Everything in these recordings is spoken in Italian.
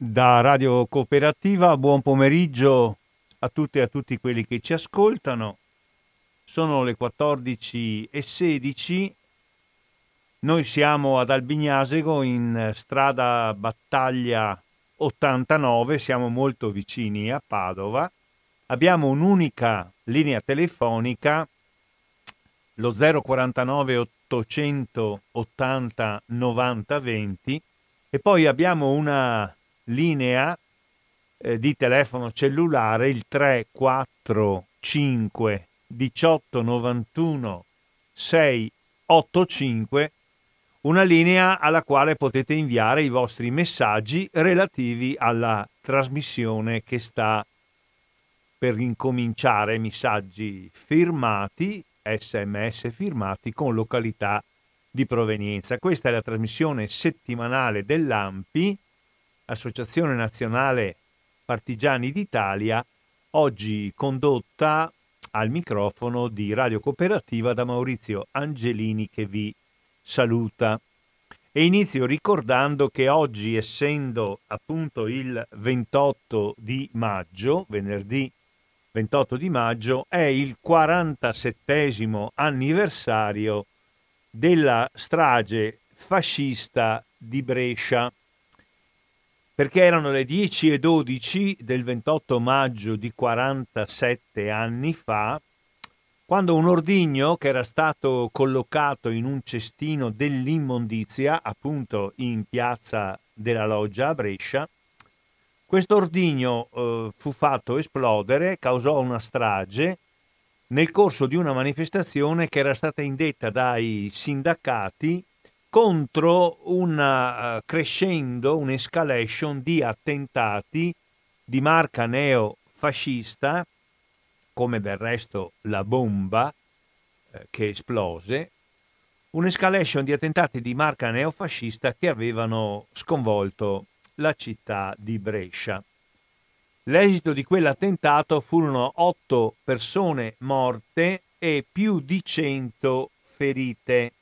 da Radio Cooperativa, buon pomeriggio a tutte e a tutti quelli che ci ascoltano. Sono le 14.16, noi siamo ad Albignasego in strada Battaglia 89, siamo molto vicini a Padova. Abbiamo un'unica linea telefonica, lo 049 880 90 20 e poi abbiamo una linea eh, di telefono cellulare il 345 18 91 685 una linea alla quale potete inviare i vostri messaggi relativi alla trasmissione che sta per incominciare, messaggi firmati, sms firmati con località di provenienza. Questa è la trasmissione settimanale dell'AMPI, Associazione Nazionale Partigiani d'Italia, oggi condotta al microfono di Radio Cooperativa da Maurizio Angelini che vi saluta. E inizio ricordando che oggi, essendo appunto il 28 di maggio, venerdì 28 di maggio, è il 47 anniversario della strage fascista di Brescia, perché erano le 10 e 12 del 28 maggio di 47 anni fa, quando un ordigno che era stato collocato in un cestino dell'immondizia, appunto in piazza della Loggia a Brescia, questo ordigno eh, fu fatto esplodere, causò una strage nel corso di una manifestazione che era stata indetta dai sindacati contro una uh, crescendo un'escalation di attentati di marca neofascista, come del resto la bomba eh, che esplose, un'escalation di attentati di marca neofascista che avevano sconvolto la città di Brescia. L'esito di quell'attentato furono otto persone morte e più di cento ferite.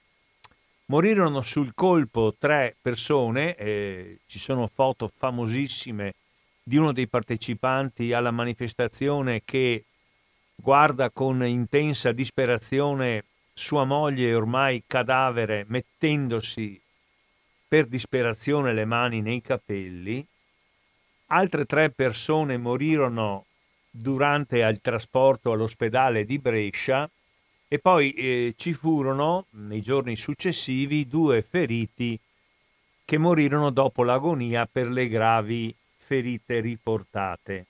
Morirono sul colpo tre persone, eh, ci sono foto famosissime di uno dei partecipanti alla manifestazione che guarda con intensa disperazione sua moglie ormai cadavere mettendosi per disperazione le mani nei capelli. Altre tre persone morirono durante il trasporto all'ospedale di Brescia e poi eh, ci furono nei giorni successivi due feriti che morirono dopo l'agonia per le gravi ferite riportate.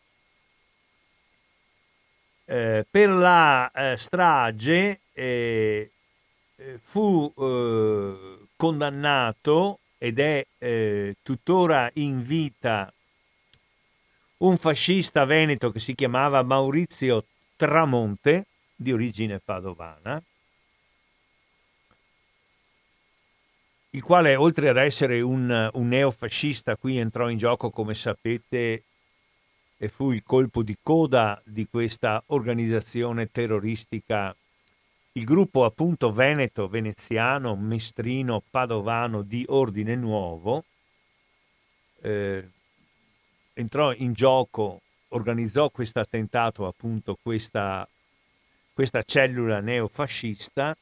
Eh, per la eh, strage eh, eh, fu eh, condannato ed è tuttora in vita un fascista veneto che si chiamava Maurizio Tramonte, di origine padovana, il quale oltre ad essere un, un neofascista qui entrò in gioco, come sapete, e fu il colpo di coda di questa organizzazione terroristica, il gruppo appunto veneto, veneziano, mestrino, padovano di Ordine Nuovo, eh, entrò in gioco, organizzò questo attentato, appunto questa, questa cellula neofascista.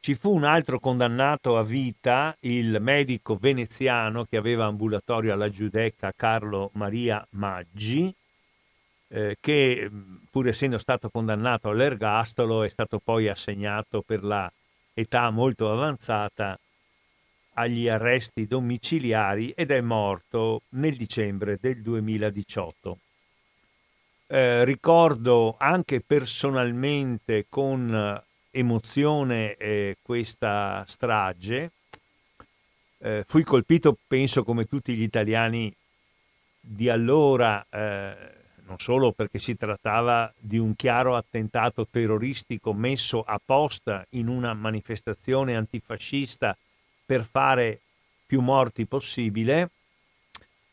Ci fu un altro condannato a vita, il medico veneziano che aveva ambulatorio alla Giudecca, Carlo Maria Maggi, eh, che pur essendo stato condannato all'ergastolo è stato poi assegnato per la età molto avanzata agli arresti domiciliari ed è morto nel dicembre del 2018. Eh, ricordo anche personalmente con emozione eh, questa strage. Eh, fui colpito, penso, come tutti gli italiani di allora, eh, non solo perché si trattava di un chiaro attentato terroristico messo apposta in una manifestazione antifascista per fare più morti possibile,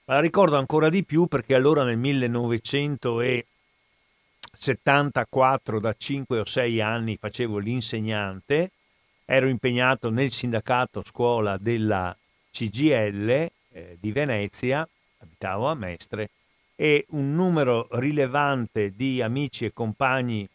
ma la ricordo ancora di più perché allora nel 1974, da 5 o 6 anni, facevo l'insegnante, ero impegnato nel sindacato scuola della CGL eh, di Venezia, abitavo a Mestre, e un numero rilevante di amici e compagni,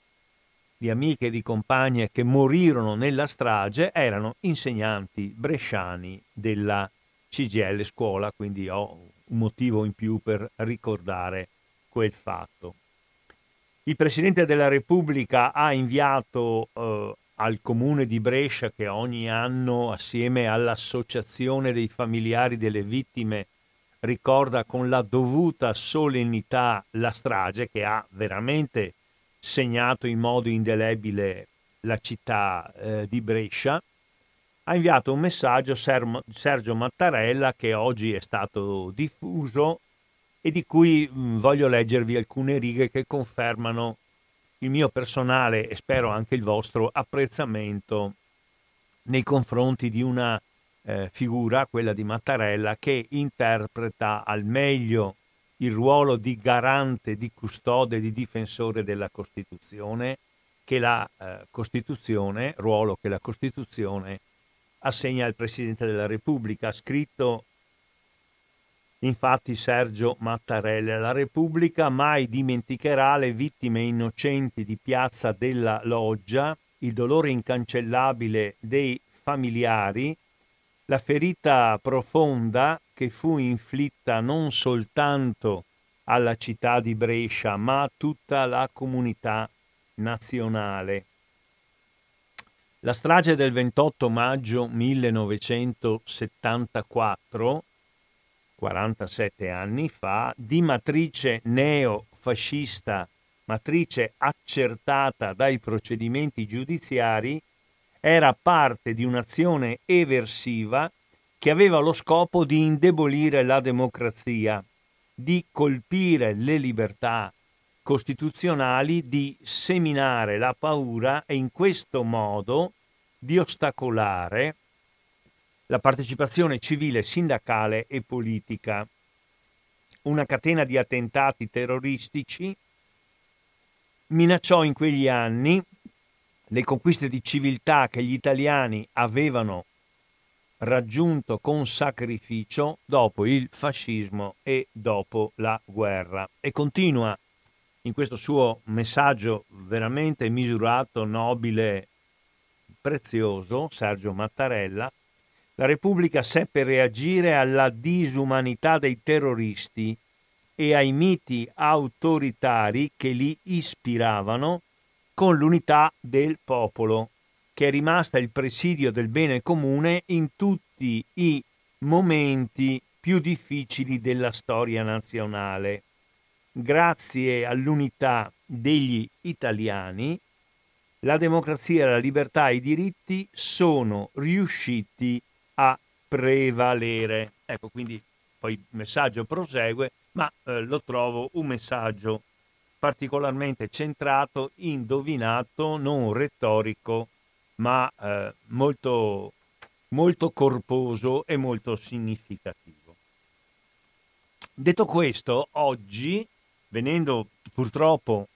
di amiche e di compagne che morirono nella strage erano insegnanti bresciani della CGL scuola, quindi ho un motivo in più per ricordare quel fatto. Il Presidente della Repubblica ha inviato eh, al Comune di Brescia, che ogni anno, assieme all'Associazione dei familiari delle vittime, ricorda con la dovuta solennità la strage che ha veramente segnato in modo indelebile la città eh, di Brescia, ha inviato un messaggio Ser- Sergio Mattarella che oggi è stato diffuso e di cui voglio leggervi alcune righe che confermano il mio personale e spero anche il vostro apprezzamento nei confronti di una eh, figura, quella di Mattarella, che interpreta al meglio il ruolo di garante, di custode, di difensore della Costituzione, che la eh, Costituzione, ruolo che la Costituzione assegna al Presidente della Repubblica. Ha scritto infatti Sergio Mattarella, la Repubblica mai dimenticherà le vittime innocenti di Piazza della Loggia, il dolore incancellabile dei familiari, la ferita profonda che fu inflitta non soltanto alla città di Brescia, ma a tutta la comunità nazionale. La strage del 28 maggio 1974, 47 anni fa, di matrice neofascista, matrice accertata dai procedimenti giudiziari, era parte di un'azione eversiva che aveva lo scopo di indebolire la democrazia, di colpire le libertà costituzionali di seminare la paura e in questo modo di ostacolare la partecipazione civile, sindacale e politica. Una catena di attentati terroristici minacciò in quegli anni le conquiste di civiltà che gli italiani avevano raggiunto con sacrificio dopo il fascismo e dopo la guerra. E continua in questo suo messaggio veramente misurato, nobile, prezioso, Sergio Mattarella, la Repubblica seppe reagire alla disumanità dei terroristi e ai miti autoritari che li ispiravano con l'unità del popolo, che è rimasta il presidio del bene comune in tutti i momenti più difficili della storia nazionale grazie all'unità degli italiani, la democrazia, la libertà e i diritti sono riusciti a prevalere. Ecco, quindi poi il messaggio prosegue, ma eh, lo trovo un messaggio particolarmente centrato, indovinato, non retorico, ma eh, molto, molto corposo e molto significativo. Detto questo, oggi venendo purtroppo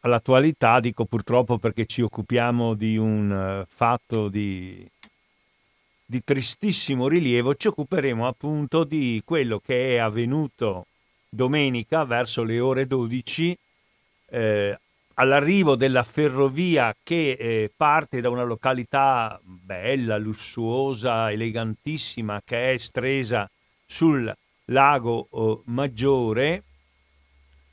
all'attualità, dico purtroppo perché ci occupiamo di un uh, fatto di, di tristissimo rilievo, ci occuperemo appunto di quello che è avvenuto domenica verso le ore 12 eh, all'arrivo della ferrovia che eh, parte da una località bella, lussuosa, elegantissima che è Stresa sul lago oh, Maggiore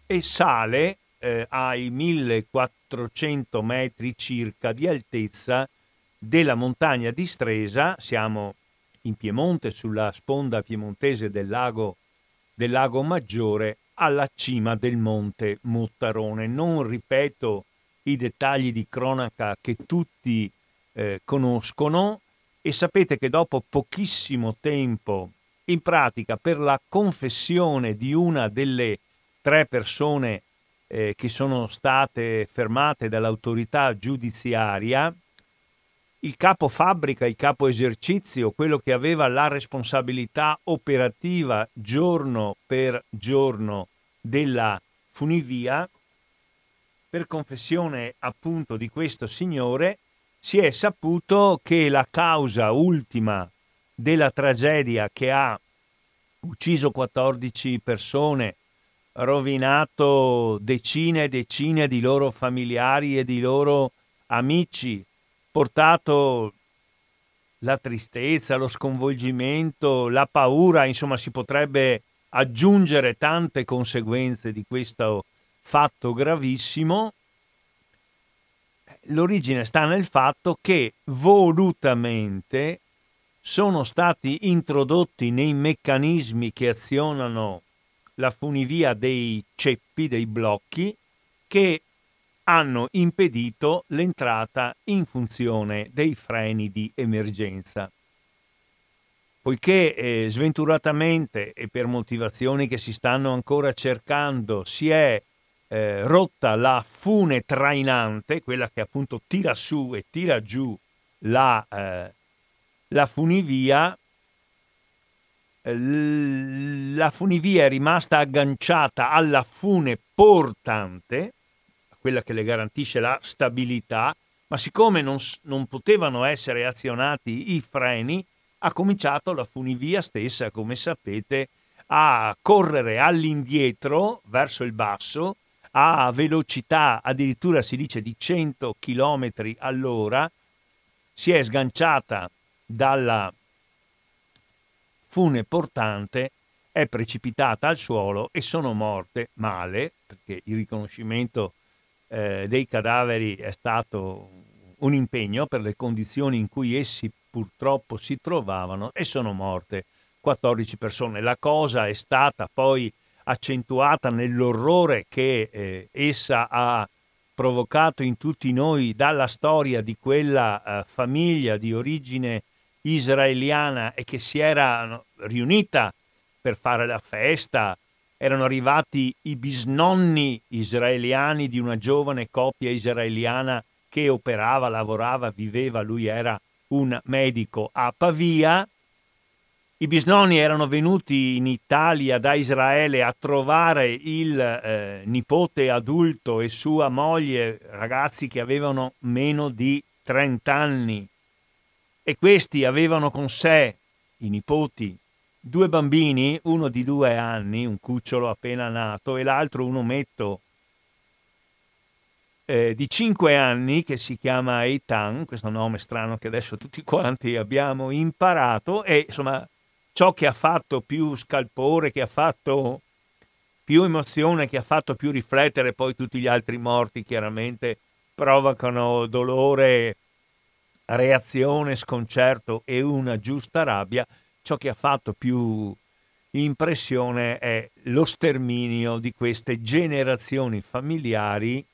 e sale eh, ai 1400 metri circa di altezza della montagna di Stresa, siamo in Piemonte, sulla sponda piemontese del lago, del lago Maggiore, alla cima del monte Mottarone. Non ripeto i dettagli di cronaca che tutti eh, conoscono e sapete che dopo pochissimo tempo, in pratica per la confessione di una delle tre persone eh, che sono state fermate dall'autorità giudiziaria, il capo fabbrica, il capo esercizio, quello che aveva la responsabilità operativa giorno per giorno della funivia, per confessione appunto di questo signore, si è saputo che la causa ultima della tragedia che ha ucciso 14 persone, rovinato decine e decine di loro familiari e di loro amici, portato la tristezza, lo sconvolgimento, la paura, insomma si potrebbe aggiungere tante conseguenze di questo fatto gravissimo. L'origine sta nel fatto che volutamente sono stati introdotti nei meccanismi che azionano la funivia dei ceppi, dei blocchi, che hanno impedito l'entrata in funzione dei freni di emergenza. Poiché eh, sventuratamente e per motivazioni che si stanno ancora cercando si è eh, rotta la fune trainante, quella che appunto tira su e tira giù la, eh, la funivia, la funivia è rimasta agganciata alla fune portante, quella che le garantisce la stabilità, ma siccome non, non potevano essere azionati i freni, ha cominciato la funivia stessa, come sapete, a correre all'indietro verso il basso a velocità addirittura si dice di 100 km all'ora, si è sganciata dalla fune portante, è precipitata al suolo e sono morte male, perché il riconoscimento eh, dei cadaveri è stato un impegno per le condizioni in cui essi purtroppo si trovavano e sono morte 14 persone. La cosa è stata poi accentuata nell'orrore che eh, essa ha provocato in tutti noi dalla storia di quella eh, famiglia di origine israeliana e che si era riunita per fare la festa, erano arrivati i bisnonni israeliani di una giovane coppia israeliana che operava, lavorava, viveva, lui era un medico a Pavia i bisnonni erano venuti in Italia da Israele a trovare il eh, nipote adulto e sua moglie, ragazzi che avevano meno di 30 anni. E questi avevano con sé, i nipoti, due bambini, uno di due anni, un cucciolo appena nato, e l'altro un ometto eh, di cinque anni che si chiama Eitan, questo nome strano che adesso tutti quanti abbiamo imparato, e insomma ciò che ha fatto più scalpore, che ha fatto più emozione, che ha fatto più riflettere, poi tutti gli altri morti chiaramente provocano dolore, reazione, sconcerto e una giusta rabbia, ciò che ha fatto più impressione è lo sterminio di queste generazioni familiari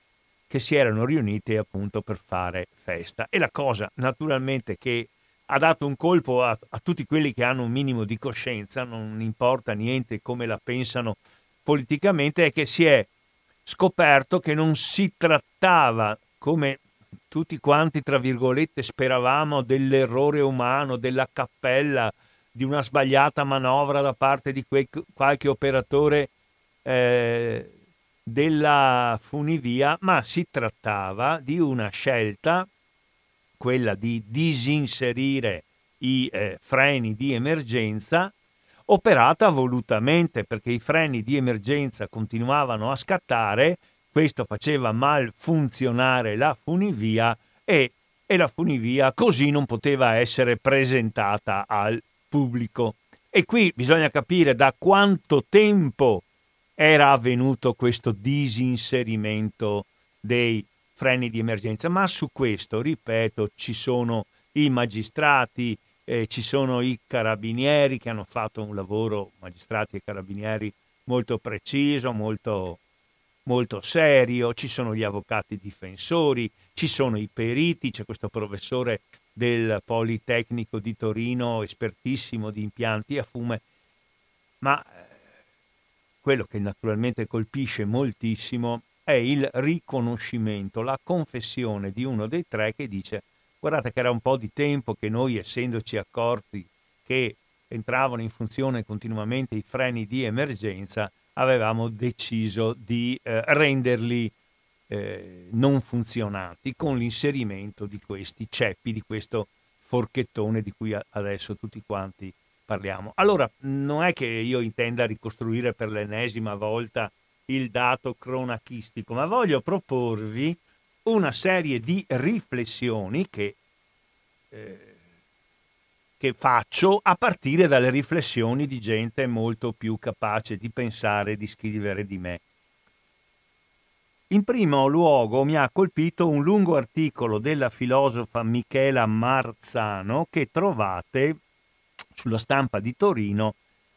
che si erano riunite appunto per fare festa. E la cosa naturalmente che ha dato un colpo a, a, tutti quelli che hanno un minimo di coscienza, non importa niente come la pensano politicamente, è che si è scoperto che non si trattava, come tutti quanti, tra virgolette, speravamo, dell'errore umano, della cappella, di una sbagliata manovra da parte di quel, qualche operatore eh, della funivia, ma si trattava di una scelta quella di disinserire i eh, freni di emergenza, operata volutamente perché i freni di emergenza continuavano a scattare, questo faceva mal funzionare la funivia e, e la funivia così non poteva essere presentata al pubblico. E qui bisogna capire da quanto tempo era avvenuto questo disinserimento dei freni di emergenza, ma su questo, ripeto, ci sono i magistrati, eh, ci sono i carabinieri che hanno fatto un lavoro, magistrati e carabinieri, molto preciso, molto, molto serio, ci sono gli avvocati difensori, ci sono i periti, c'è questo professore del Politecnico di Torino, espertissimo di impianti a fume, ma eh, quello che naturalmente colpisce moltissimo è il riconoscimento, la confessione di uno dei tre che dice guardate che era un po' di tempo che noi essendoci accorti che entravano in funzione continuamente i freni di emergenza, avevamo deciso di eh, renderli eh, non funzionanti con l'inserimento di questi ceppi, di questo forchettone di cui adesso tutti quanti parliamo. Allora, non è che io intenda ricostruire per l'ennesima volta il dato cronachistico, ma voglio proporvi una serie di riflessioni che, eh, che faccio a partire dalle riflessioni di gente molto più capace di pensare di scrivere di me. In primo luogo mi ha colpito un lungo articolo della filosofa Michela Marzano che trovate sulla stampa di Torino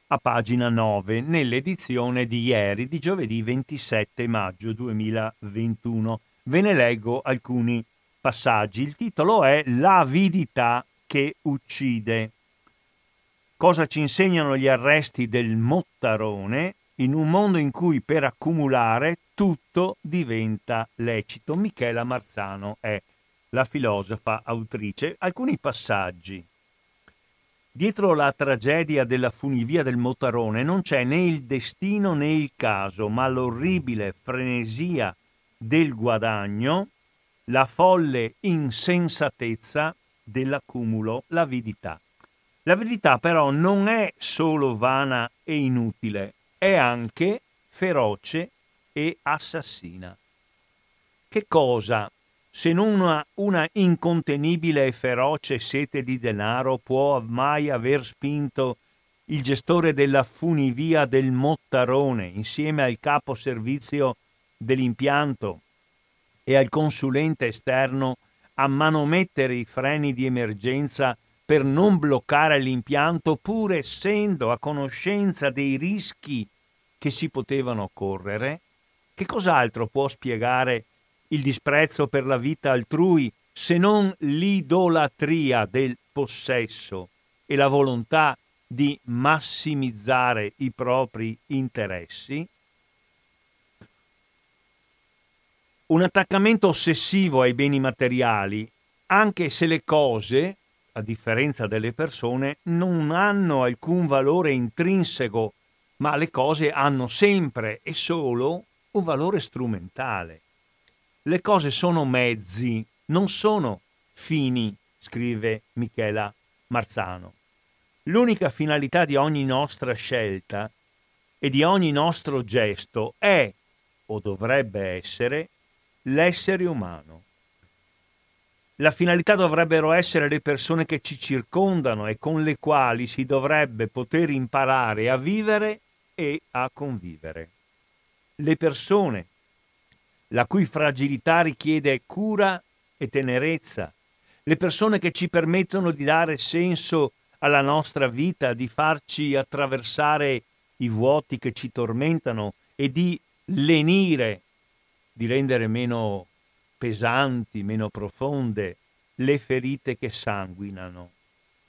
a pagina 9 nell'edizione di ieri di giovedì 27 maggio 2021. Ve ne leggo alcuni passaggi. Il titolo è L'avidità che uccide. Cosa ci insegnano gli arresti del Mottarone in un mondo in cui per accumulare tutto diventa lecito. Michela Marzano è la filosofa autrice. Alcuni passaggi. Dietro la tragedia della funivia del Motarone non c'è né il destino né il caso, ma l'orribile frenesia del guadagno, la folle insensatezza dell'accumulo, l'avidità. L'avidità però non è solo vana e inutile, è anche feroce e assassina. Che cosa, se non una, una incontenibile e feroce sete di denaro, può mai aver spinto il gestore della funivia del Mottarone, insieme al capo servizio dell'impianto e al consulente esterno, a manomettere i freni di emergenza per non bloccare l'impianto pur essendo a conoscenza dei rischi che si potevano correre? Che cos'altro può spiegare il disprezzo per la vita altrui se non l'idolatria del possesso e la volontà di massimizzare i propri interessi? Un attaccamento ossessivo ai beni materiali, anche se le cose, a differenza delle persone, non hanno alcun valore intrinseco, ma le cose hanno sempre e solo un valore strumentale. Le cose sono mezzi, non sono fini, scrive Michela Marzano. L'unica finalità di ogni nostra scelta e di ogni nostro gesto è, o dovrebbe essere, l'essere umano. La finalità dovrebbero essere le persone che ci circondano e con le quali si dovrebbe poter imparare a vivere e a convivere. Le persone, la cui fragilità richiede cura e tenerezza, le persone che ci permettono di dare senso alla nostra vita, di farci attraversare i vuoti che ci tormentano e di lenire, di rendere meno pesanti, meno profonde, le ferite che sanguinano,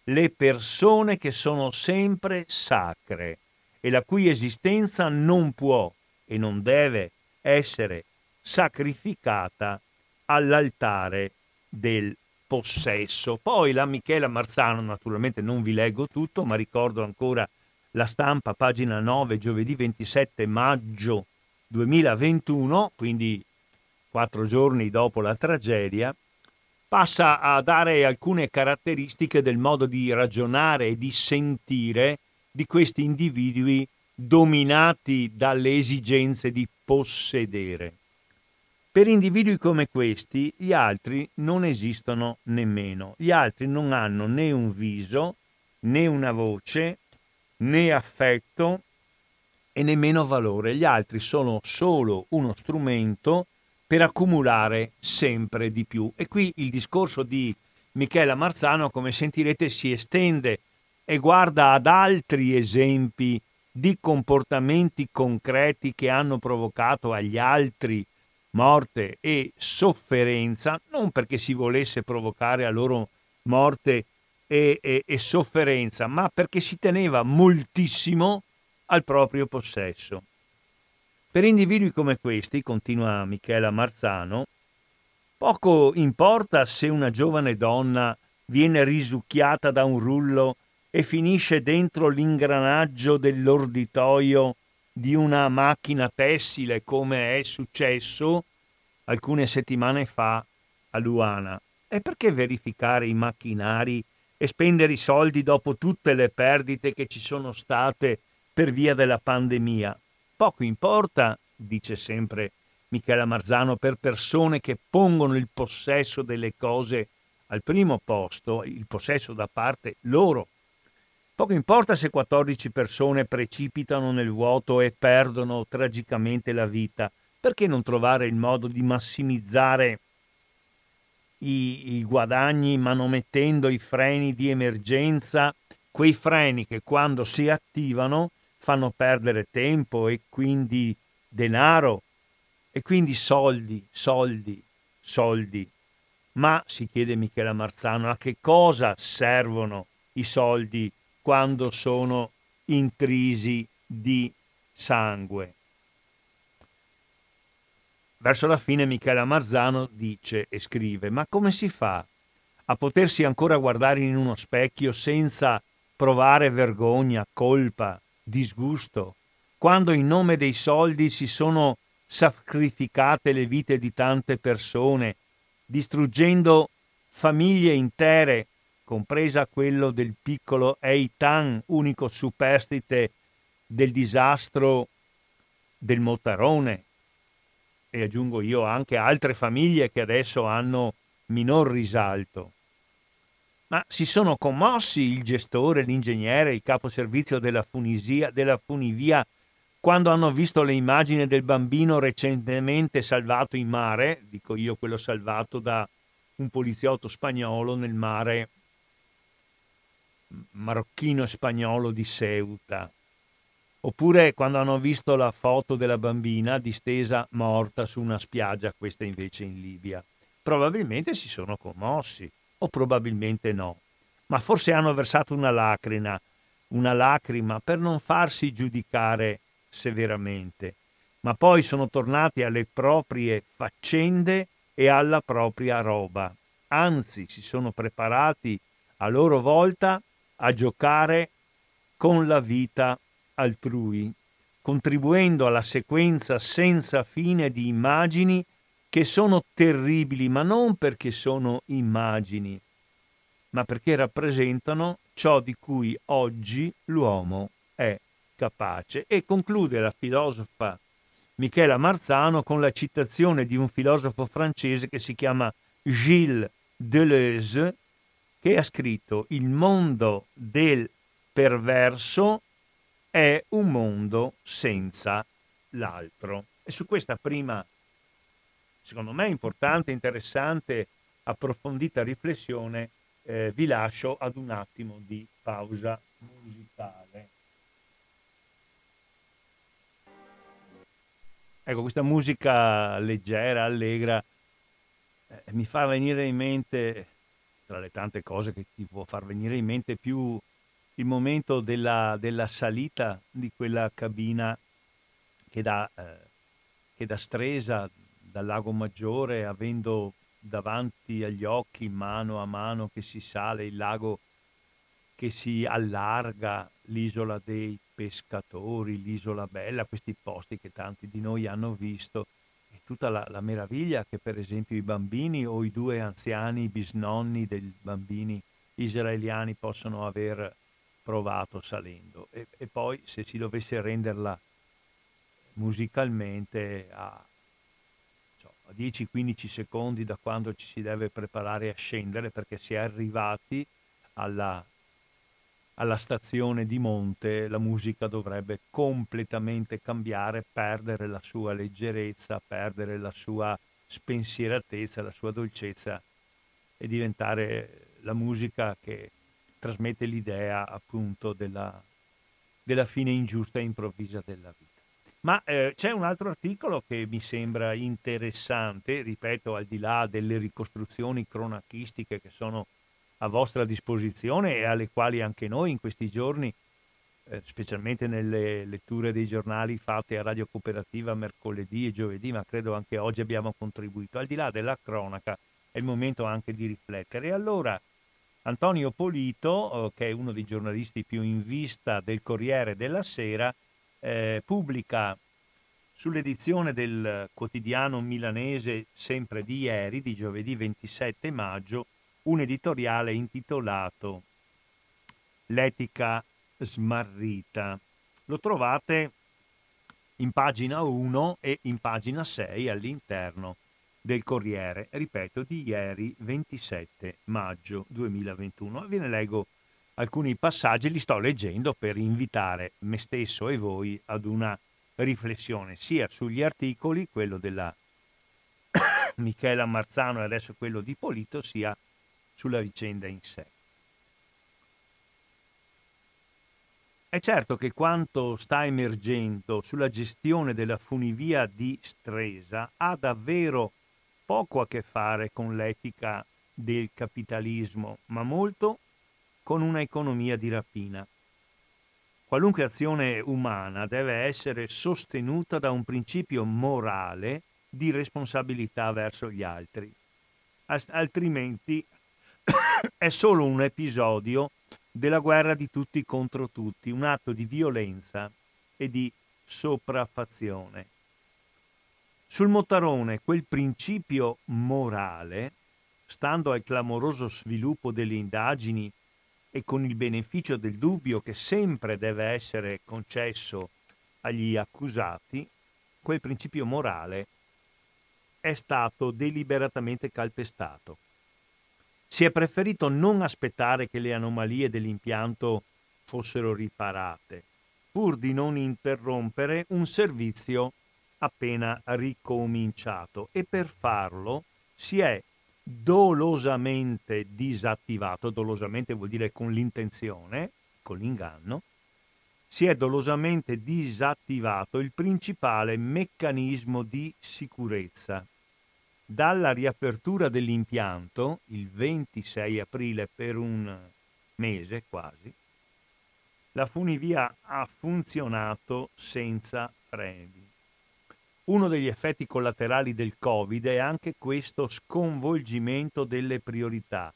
le persone che sono sempre sacre e la cui esistenza non può e non deve essere sacrificata all'altare del possesso. Poi la Michela Marzano, naturalmente non vi leggo tutto, ma ricordo ancora la stampa, pagina 9, giovedì 27 maggio 2021, quindi quattro giorni dopo la tragedia, passa a dare alcune caratteristiche del modo di ragionare e di sentire di questi individui dominati dalle esigenze di possedere. Per individui come questi, gli altri non esistono nemmeno. Gli altri non hanno né un viso, né una voce, né affetto e nemmeno valore. Gli altri sono solo uno strumento per accumulare sempre di più. E qui il discorso di Michela Marzano, come sentirete, si estende e guarda ad altri esempi di comportamenti concreti che hanno provocato agli altri morte e sofferenza, non perché si volesse provocare a loro morte e, e, e sofferenza, ma perché si teneva moltissimo al proprio possesso. Per individui come questi, continua Michela Marzano, poco importa se una giovane donna viene risucchiata da un rullo e finisce dentro l'ingranaggio dell'orditoio di una macchina tessile come è successo alcune settimane fa a Luana. E perché verificare i macchinari e spendere i soldi dopo tutte le perdite che ci sono state per via della pandemia. Poco importa, dice sempre Michela Marzano, per persone che pongono il possesso delle cose al primo posto, il possesso da parte loro. Poco importa se 14 persone precipitano nel vuoto e perdono tragicamente la vita, perché non trovare il modo di massimizzare i, i guadagni manomettendo i freni di emergenza, quei freni che quando si attivano fanno perdere tempo e quindi denaro e quindi soldi, soldi, soldi. Ma, si chiede Michela Marzano, a che cosa servono i soldi quando sono intrisi di sangue? Verso la fine Michela Marzano dice e scrive, ma come si fa a potersi ancora guardare in uno specchio senza provare vergogna, colpa, disgusto, quando in nome dei soldi si sono sacrificate le vite di tante persone, distruggendo famiglie intere, compresa quello del piccolo Eitan, unico superstite del disastro del Motarone, e aggiungo io anche altre famiglie che adesso hanno minor risalto. Ma si sono commossi il gestore, l'ingegnere, il capo servizio della, funisia, della funivia quando hanno visto le immagini del bambino recentemente salvato in mare, dico io quello salvato da un poliziotto spagnolo nel mare marocchino e spagnolo di Ceuta, oppure quando hanno visto la foto della bambina distesa morta su una spiaggia, questa invece in Libia. Probabilmente si sono commossi, o probabilmente no, ma forse hanno versato una lacrima, una lacrima per non farsi giudicare severamente, ma poi sono tornati alle proprie faccende e alla propria roba. Anzi, si sono preparati a loro volta a giocare con la vita altrui, contribuendo alla sequenza senza fine di immagini che sono terribili, ma non perché sono immagini, ma perché rappresentano ciò di cui oggi l'uomo è capace. E conclude la filosofa Michela Marzano con la citazione di un filosofo francese che si chiama Gilles Deleuze, che ha scritto Il mondo del perverso è un mondo senza l'altro. E su questa prima, secondo me importante, interessante, approfondita riflessione, eh, vi lascio ad un attimo di pausa musicale. Ecco, questa musica leggera, allegra, eh, mi fa venire in mente, tra le tante cose che ti può far venire in mente, più il momento della, della salita di quella cabina che da, eh, che da Stresa, dal Lago Maggiore, avendo davanti agli occhi, mano a mano che si sale, il lago che si allarga, l'isola dei pescatori, l'isola bella, questi posti che tanti di noi hanno visto, e tutta la, la meraviglia che per esempio i bambini o i due anziani bisnonni dei bambini israeliani possono aver provato salendo. E, e poi se si dovesse renderla musicalmente a, a 10-15 secondi da quando ci si deve preparare a scendere perché si è arrivati alla alla stazione di monte la musica dovrebbe completamente cambiare, perdere la sua leggerezza, perdere la sua spensieratezza, la sua dolcezza e diventare la musica che trasmette l'idea appunto della, della fine ingiusta e improvvisa della vita. Ma eh, c'è un altro articolo che mi sembra interessante, ripeto, al di là delle ricostruzioni cronachistiche che sono a vostra disposizione e alle quali anche noi in questi giorni, eh, specialmente nelle letture dei giornali fatte a Radio Cooperativa mercoledì e giovedì, ma credo anche oggi abbiamo contribuito. Al di là della cronaca è il momento anche di riflettere. Allora Antonio Polito, eh, che è uno dei giornalisti più in vista del Corriere della Sera, eh, pubblica sull'edizione del quotidiano milanese sempre di ieri, di giovedì 27 maggio, un editoriale intitolato l'etica smarrita. Lo trovate in pagina 1 e in pagina 6 all'interno del Corriere, ripeto, di ieri 27 maggio 2021. Ve ne leggo alcuni passaggi, li sto leggendo per invitare me stesso e voi ad una riflessione sia sugli articoli, quello della Michela Marzano e adesso quello di Polito, sia sulla vicenda in sé. È certo che quanto sta emergendo sulla gestione della funivia di Stresa ha davvero poco a che fare con l'etica del capitalismo, ma molto con una economia di rapina. Qualunque azione umana deve essere sostenuta da un principio morale di responsabilità verso gli altri, altrimenti è solo un episodio della guerra di tutti contro tutti, un atto di violenza e di sopraffazione. Sul Mottarone quel principio morale, stando al clamoroso sviluppo delle indagini e con il beneficio del dubbio che sempre deve essere concesso agli accusati, quel principio morale è stato deliberatamente calpestato. Si è preferito non aspettare che le anomalie dell'impianto fossero riparate, pur di non interrompere un servizio appena ricominciato e per farlo si è dolosamente disattivato, dolosamente vuol dire con l'intenzione, con l'inganno, si è dolosamente disattivato il principale meccanismo di sicurezza. Dalla riapertura dell'impianto, il 26 aprile per un mese quasi, la funivia ha funzionato senza freni. Uno degli effetti collaterali del Covid è anche questo sconvolgimento delle priorità,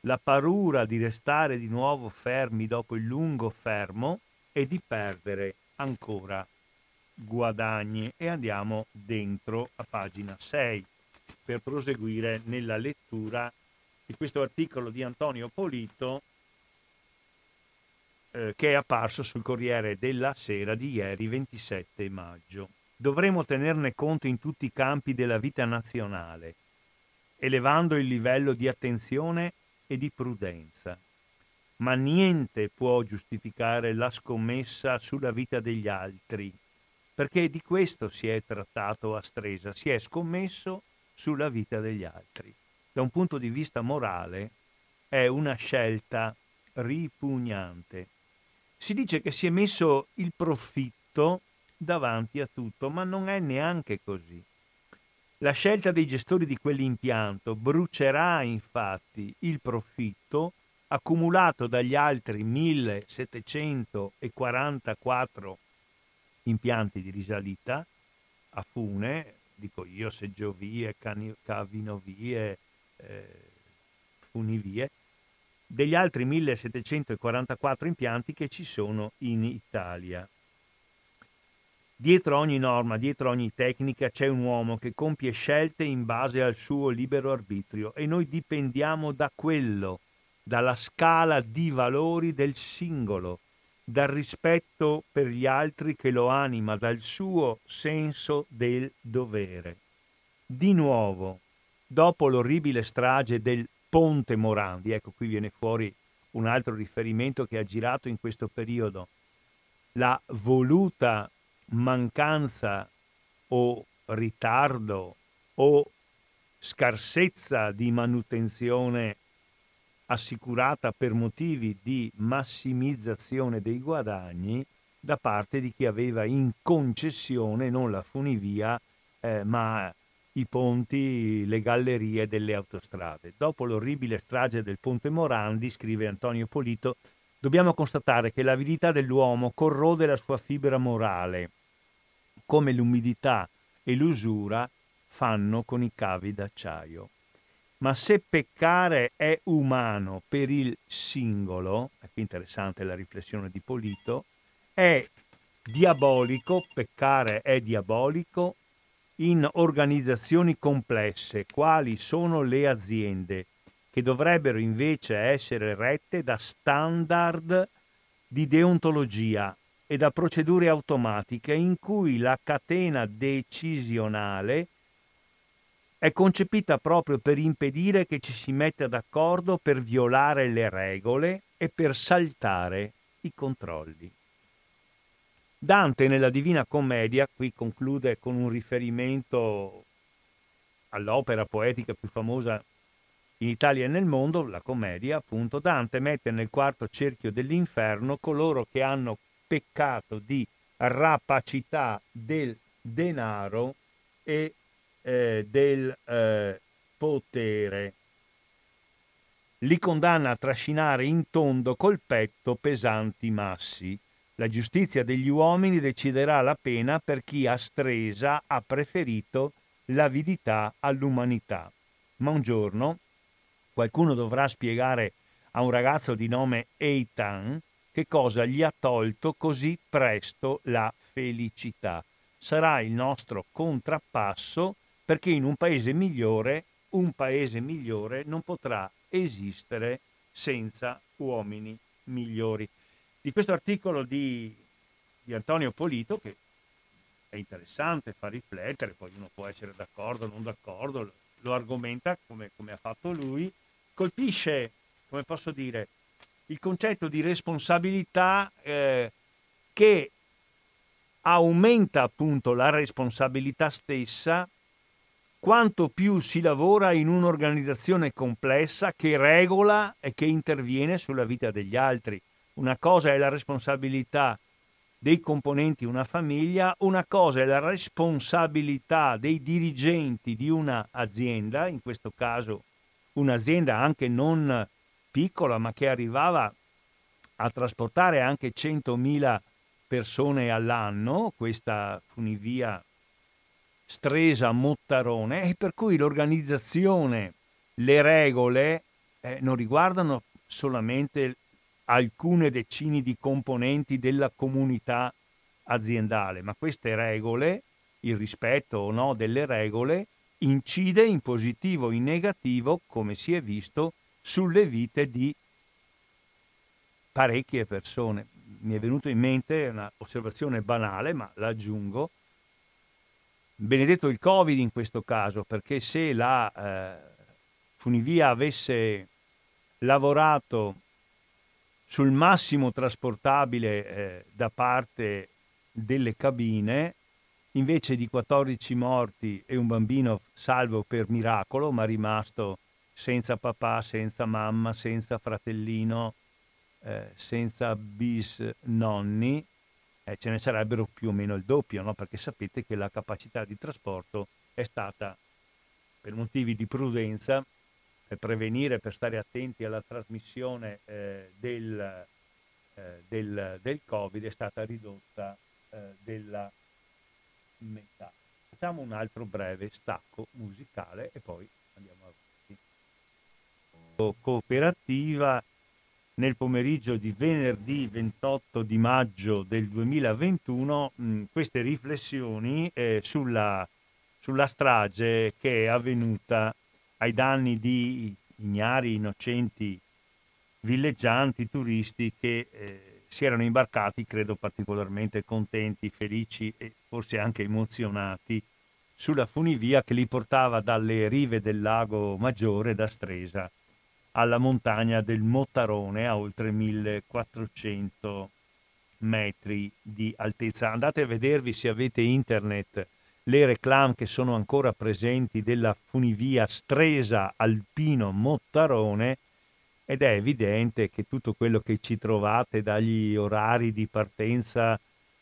la paura di restare di nuovo fermi dopo il lungo fermo e di perdere ancora guadagni. E andiamo dentro a pagina 6 per proseguire nella lettura di questo articolo di Antonio Polito eh, che è apparso sul Corriere della Sera di ieri 27 maggio. Dovremo tenerne conto in tutti i campi della vita nazionale, elevando il livello di attenzione e di prudenza. Ma niente può giustificare la scommessa sulla vita degli altri, perché di questo si è trattato a Stresa, si è scommesso sulla vita degli altri. Da un punto di vista morale è una scelta ripugnante. Si dice che si è messo il profitto davanti a tutto, ma non è neanche così. La scelta dei gestori di quell'impianto brucerà infatti il profitto accumulato dagli altri 1744 impianti di risalita a fune dico io, seggiovie, cavinovie, eh, funivie, degli altri 1744 impianti che ci sono in Italia. Dietro ogni norma, dietro ogni tecnica c'è un uomo che compie scelte in base al suo libero arbitrio e noi dipendiamo da quello, dalla scala di valori del singolo, dal rispetto per gli altri che lo anima, dal suo senso del dovere. Di nuovo, dopo l'orribile strage del Ponte Morandi, ecco qui viene fuori un altro riferimento che ha girato in questo periodo, la voluta mancanza o ritardo o scarsezza di manutenzione assicurata per motivi di massimizzazione dei guadagni da parte di chi aveva in concessione non la funivia eh, ma i ponti, le gallerie delle autostrade. Dopo l'orribile strage del ponte Morandi, scrive Antonio Polito, dobbiamo constatare che l'avidità dell'uomo corrode la sua fibra morale, come l'umidità e l'usura fanno con i cavi d'acciaio. Ma se peccare è umano per il singolo, è qui interessante la riflessione di Polito, è diabolico, peccare è diabolico in organizzazioni complesse, quali sono le aziende, che dovrebbero invece essere rette da standard di deontologia e da procedure automatiche in cui la catena decisionale è concepita proprio per impedire che ci si metta d'accordo per violare le regole e per saltare i controlli. Dante nella Divina Commedia, qui conclude con un riferimento all'opera poetica più famosa in Italia e nel mondo, la commedia, appunto, Dante mette nel quarto cerchio dell'inferno coloro che hanno peccato di rapacità del denaro e eh, del eh, potere. Li condanna a trascinare in tondo col petto pesanti massi. La giustizia degli uomini deciderà la pena per chi a stresa ha preferito l'avidità all'umanità. Ma un giorno qualcuno dovrà spiegare a un ragazzo di nome Eitan che cosa gli ha tolto così presto la felicità. Sarà il nostro contrappasso perché in un paese migliore, un paese migliore non potrà esistere senza uomini migliori. Di questo articolo di, di Antonio Polito, che è interessante, fa riflettere, poi uno può essere d'accordo o non d'accordo, lo argomenta come, come ha fatto lui, colpisce, come posso dire, il concetto di responsabilità eh, che aumenta appunto la responsabilità stessa quanto più si lavora in un'organizzazione complessa che regola e che interviene sulla vita degli altri. Una cosa è la responsabilità dei componenti di una famiglia, una cosa è la responsabilità dei dirigenti di un'azienda, in questo caso un'azienda anche non piccola, ma che arrivava a trasportare anche 100.000 persone all'anno, questa funivia Stresa Mottarone, e per cui l'organizzazione, le regole eh, non riguardano solamente alcune decine di componenti della comunità aziendale, ma queste regole, il rispetto o no delle regole, incide in positivo o in negativo, come si è visto, sulle vite di parecchie persone. Mi è venuto in mente un'osservazione banale, ma la aggiungo, benedetto il Covid in questo caso, perché se la eh, funivia avesse lavorato sul massimo trasportabile eh, da parte delle cabine, invece di 14 morti e un bambino salvo per miracolo, ma rimasto senza papà, senza mamma, senza fratellino, eh, senza bis nonni, eh, ce ne sarebbero più o meno il doppio, no? perché sapete che la capacità di trasporto è stata, per motivi di prudenza, per prevenire, per stare attenti alla trasmissione eh, del, eh, del, del, Covid, è stata ridotta eh, della metà. Facciamo un altro breve stacco musicale e poi. Cooperativa nel pomeriggio di venerdì 28 di maggio del 2021 mh, queste riflessioni eh, sulla, sulla, strage che è avvenuta ai danni di ignari, innocenti villeggianti, turisti che eh, si erano imbarcati, credo particolarmente contenti, felici e forse anche emozionati sulla funivia che li portava dalle rive del lago Maggiore da Stresa alla montagna del Mottarone a oltre 1400 metri di altezza. Andate a vedervi se avete internet le reclame che sono ancora presenti della funivia Stresa Alpino Mottarone ed è evidente che tutto quello che ci trovate dagli orari di partenza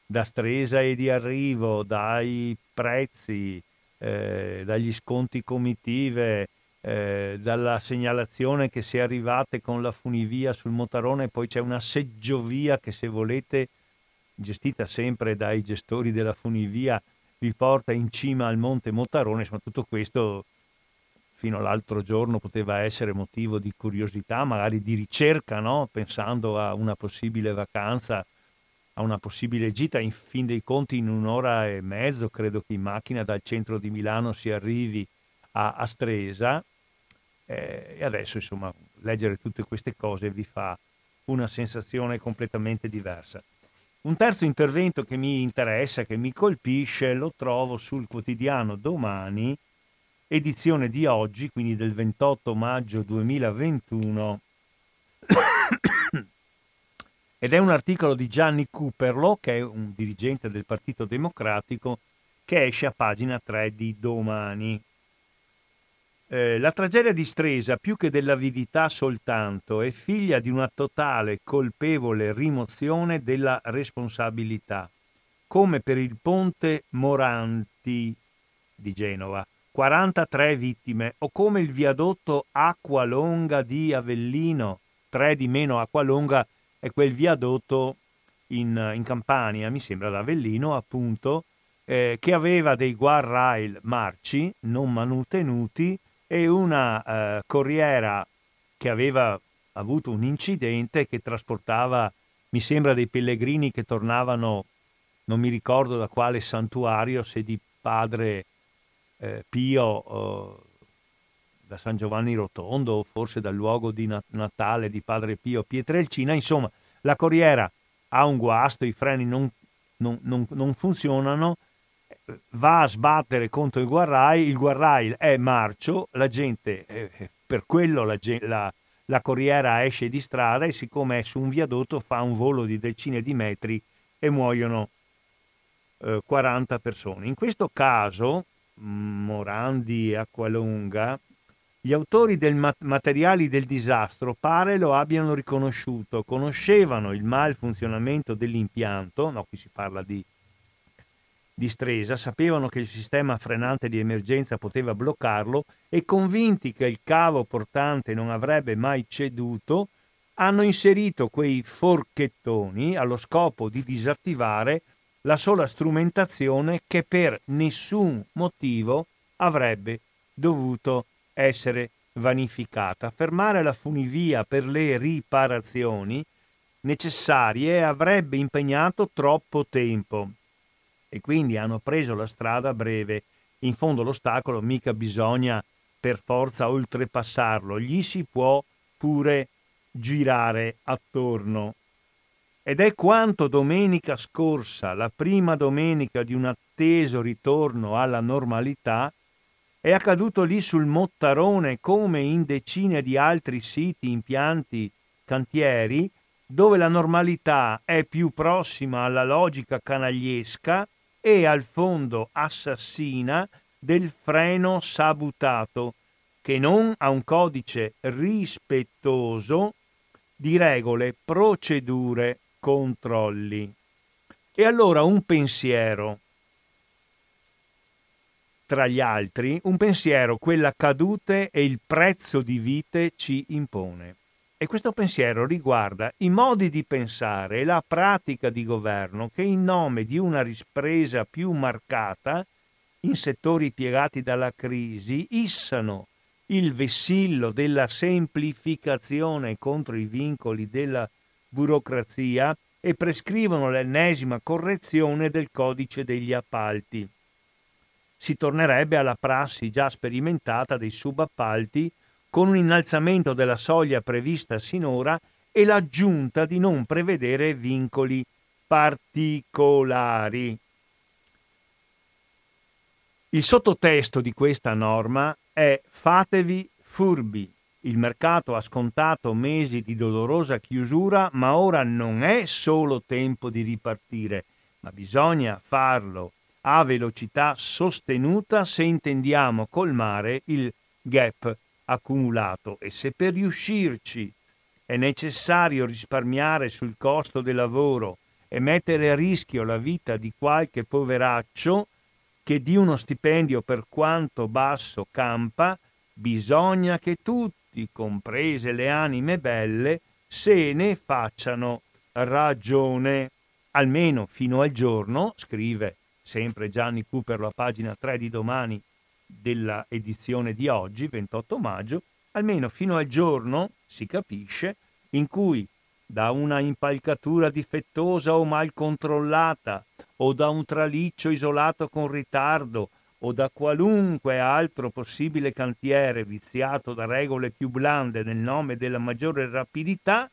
da Stresa e di arrivo, dai prezzi, eh, dagli sconti comitive, eh, dalla segnalazione che se arrivate con la funivia sul motorone poi c'è una seggiovia che se volete, gestita sempre dai gestori della funivia, vi porta in cima al monte Motarone, ma tutto questo fino all'altro giorno poteva essere motivo di curiosità, magari di ricerca, no? pensando a una possibile vacanza, a una possibile gita, in fin dei conti in un'ora e mezzo, credo che in macchina dal centro di Milano si arrivi a, a Stresa, Eh, e adesso, insomma, leggere tutte queste cose vi fa una sensazione completamente diversa. Un terzo intervento che mi interessa, che mi colpisce, lo trovo sul quotidiano Domani, edizione di oggi, quindi del 28 maggio 2021. Ed è un articolo di Gianni Cooperlo, che è un dirigente del Partito Democratico, che esce a pagina 3 di Domani. Eh, la tragedia di Stresa, più che dell'avidità soltanto, è figlia di una totale colpevole rimozione della responsabilità, come per il ponte Moranti di Genova, 43 vittime, o come il viadotto Acqua Longa di Avellino, 3 di meno Acqua Longa è quel viadotto in, in Campania, mi sembra da Avellino appunto, eh, che aveva dei guardrail marci, non manutenuti, e una eh, corriera che aveva avuto un incidente che trasportava, mi sembra, dei pellegrini che tornavano, non mi ricordo da quale santuario, se di padre eh, Pio eh, da San Giovanni Rotondo, forse dal luogo di Natale di padre Pio Pietrelcina, insomma, la corriera ha un guasto, i freni non, non, non, non funzionano va a sbattere contro il guarrail, il guarrail è marcio, la gente, eh, per quello la, la, la, corriera esce di strada e siccome è su un viadotto fa un volo di decine di metri e muoiono eh, 40 persone. In questo caso, Morandi e Acqualunga, gli autori dei mat- materiali del disastro pare lo abbiano riconosciuto, conoscevano il malfunzionamento dell'impianto, no, qui si parla di di Stresa sapevano che il sistema frenante di emergenza poteva bloccarlo e convinti che il cavo portante non avrebbe mai ceduto, hanno inserito quei forchettoni allo scopo di disattivare la sola strumentazione che per nessun motivo avrebbe dovuto essere vanificata. Fermare la funivia per le riparazioni necessarie avrebbe impegnato troppo tempo e quindi hanno preso la strada breve. In fondo l'ostacolo mica bisogna per forza oltrepassarlo, gli si può pure girare attorno. Ed è quanto domenica scorsa, la prima domenica di un atteso ritorno alla normalità, è accaduto lì sul Mottarone come in decine di altri siti, impianti, cantieri, dove la normalità è più prossima alla logica canagliesca e al fondo assassina del freno sabutato, che non ha un codice rispettoso di regole, procedure, controlli. E allora un pensiero, tra gli altri, un pensiero quella cadute e il prezzo di vite ci impone. E questo pensiero riguarda i modi di pensare e la pratica di governo che in nome di una rispresa più marcata in settori piegati dalla crisi issano il vessillo della semplificazione contro i vincoli della burocrazia e prescrivono l'ennesima correzione del codice degli appalti. Si tornerebbe alla prassi già sperimentata dei subappalti con un innalzamento della soglia prevista sinora e l'aggiunta di non prevedere vincoli particolari. Il sottotesto di questa norma è fatevi furbi. Il mercato ha scontato mesi di dolorosa chiusura, ma ora non è solo tempo di ripartire, ma bisogna farlo a velocità sostenuta se intendiamo colmare il gap accumulato e se per riuscirci è necessario risparmiare sul costo del lavoro e mettere a rischio la vita di qualche poveraccio che di uno stipendio per quanto basso campa, bisogna che tutti, comprese le anime belle, se ne facciano ragione, almeno fino al giorno, scrive sempre Gianni Cooper a pagina 3 di domani della edizione di oggi, 28 maggio, almeno fino al giorno, si capisce, in cui da una impalcatura difettosa o mal controllata, o da un traliccio isolato con ritardo, o da qualunque altro possibile cantiere viziato da regole più blande nel nome della maggiore rapidità,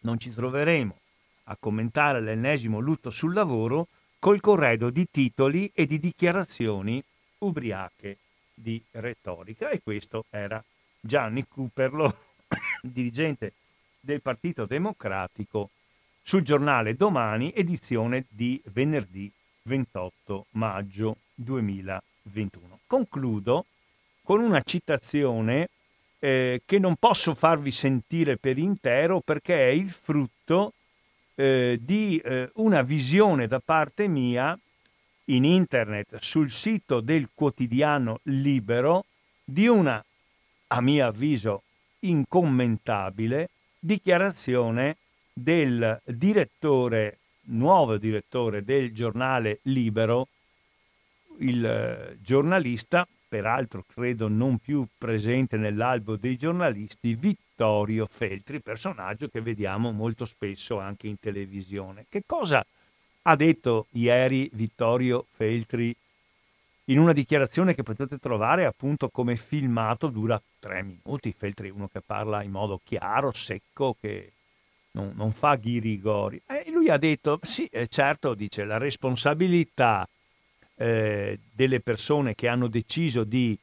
non ci troveremo a commentare l'ennesimo lutto sul lavoro col corredo di titoli e di dichiarazioni ubriache di retorica. E questo era Gianni Cooperlo, dirigente del Partito Democratico, sul giornale Domani, edizione di venerdì 28 maggio 2021. Concludo con una citazione eh, che non posso farvi sentire per intero perché è il frutto eh, di eh, una visione da parte mia in internet sul sito del quotidiano Libero di una, a mio avviso, incommentabile dichiarazione del direttore, nuovo direttore del giornale Libero, il eh, giornalista, peraltro credo non più presente nell'albo dei giornalisti, Vittorio Feltri, personaggio che vediamo molto spesso anche in televisione. Che cosa ha detto ieri Vittorio Feltri in una dichiarazione che potete trovare appunto come filmato, dura tre minuti, Feltri è uno che parla in modo chiaro, secco, che non, non fa ghirigori. E lui ha detto, sì, eh, certo, dice, la responsabilità eh, delle persone che hanno deciso di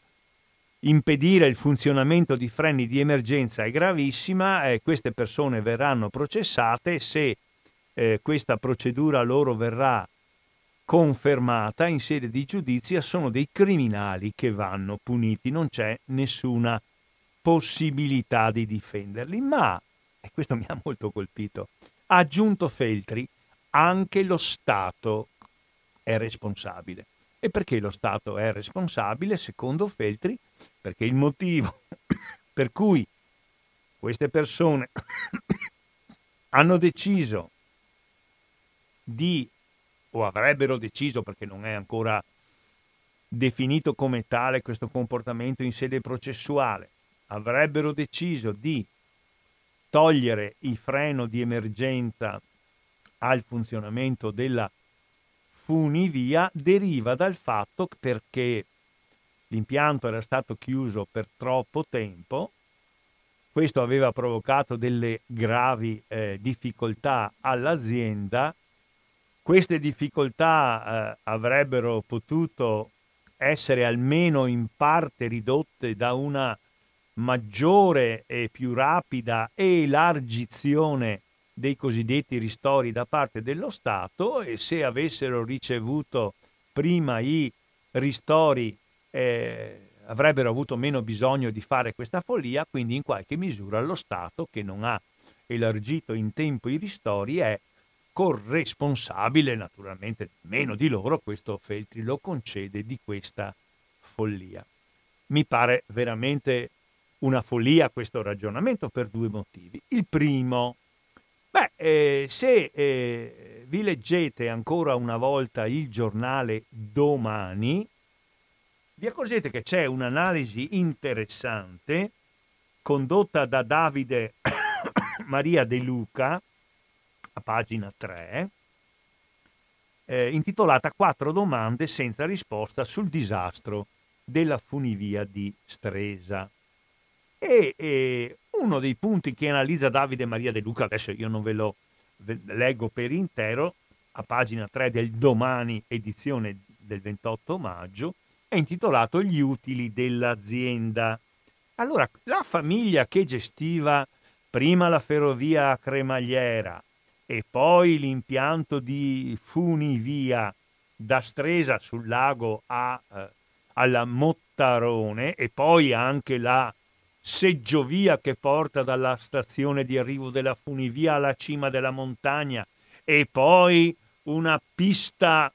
impedire il funzionamento di freni di emergenza è gravissima e queste persone verranno processate se eh, questa procedura loro verrà confermata in sede di giudizia sono dei criminali che vanno puniti, non c'è nessuna possibilità di difenderli, ma, e questo mi ha molto colpito, ha aggiunto Feltri, anche lo Stato è responsabile. E perché lo Stato è responsabile, secondo Feltri? Perché il motivo per cui queste persone hanno deciso di o avrebbero deciso, perché non è ancora definito come tale questo comportamento in sede processuale, avrebbero deciso di togliere il freno di emergenza al funzionamento della funivia deriva dal fatto perché l'impianto era stato chiuso per troppo tempo, questo aveva provocato delle gravi eh, difficoltà all'azienda queste difficoltà eh, avrebbero potuto essere almeno in parte ridotte da una maggiore e più rapida elargizione dei cosiddetti ristori da parte dello Stato e se avessero ricevuto prima i ristori eh, avrebbero avuto meno bisogno di fare questa follia, quindi in qualche misura lo Stato che non ha elargito in tempo i ristori è corresponsabile, naturalmente meno di loro, questo Feltri lo concede di questa follia. Mi pare veramente una follia questo ragionamento per due motivi. Il primo, beh, eh, se eh, vi leggete ancora una volta il giornale domani, vi accorgete che c'è un'analisi interessante condotta da Davide Maria De Luca, a pagina 3, eh, intitolata Quattro domande senza risposta sul disastro della funivia di Stresa. E, e uno dei punti che analizza Davide Maria De Luca, adesso io non ve lo leggo per intero, a pagina 3 del domani, edizione del 28 maggio, è intitolato Gli utili dell'azienda. Allora, la famiglia che gestiva prima la ferrovia cremagliera, e poi l'impianto di funivia da Stresa sul lago a, eh, alla Mottarone e poi anche la seggiovia che porta dalla stazione di arrivo della funivia alla cima della montagna e poi una pista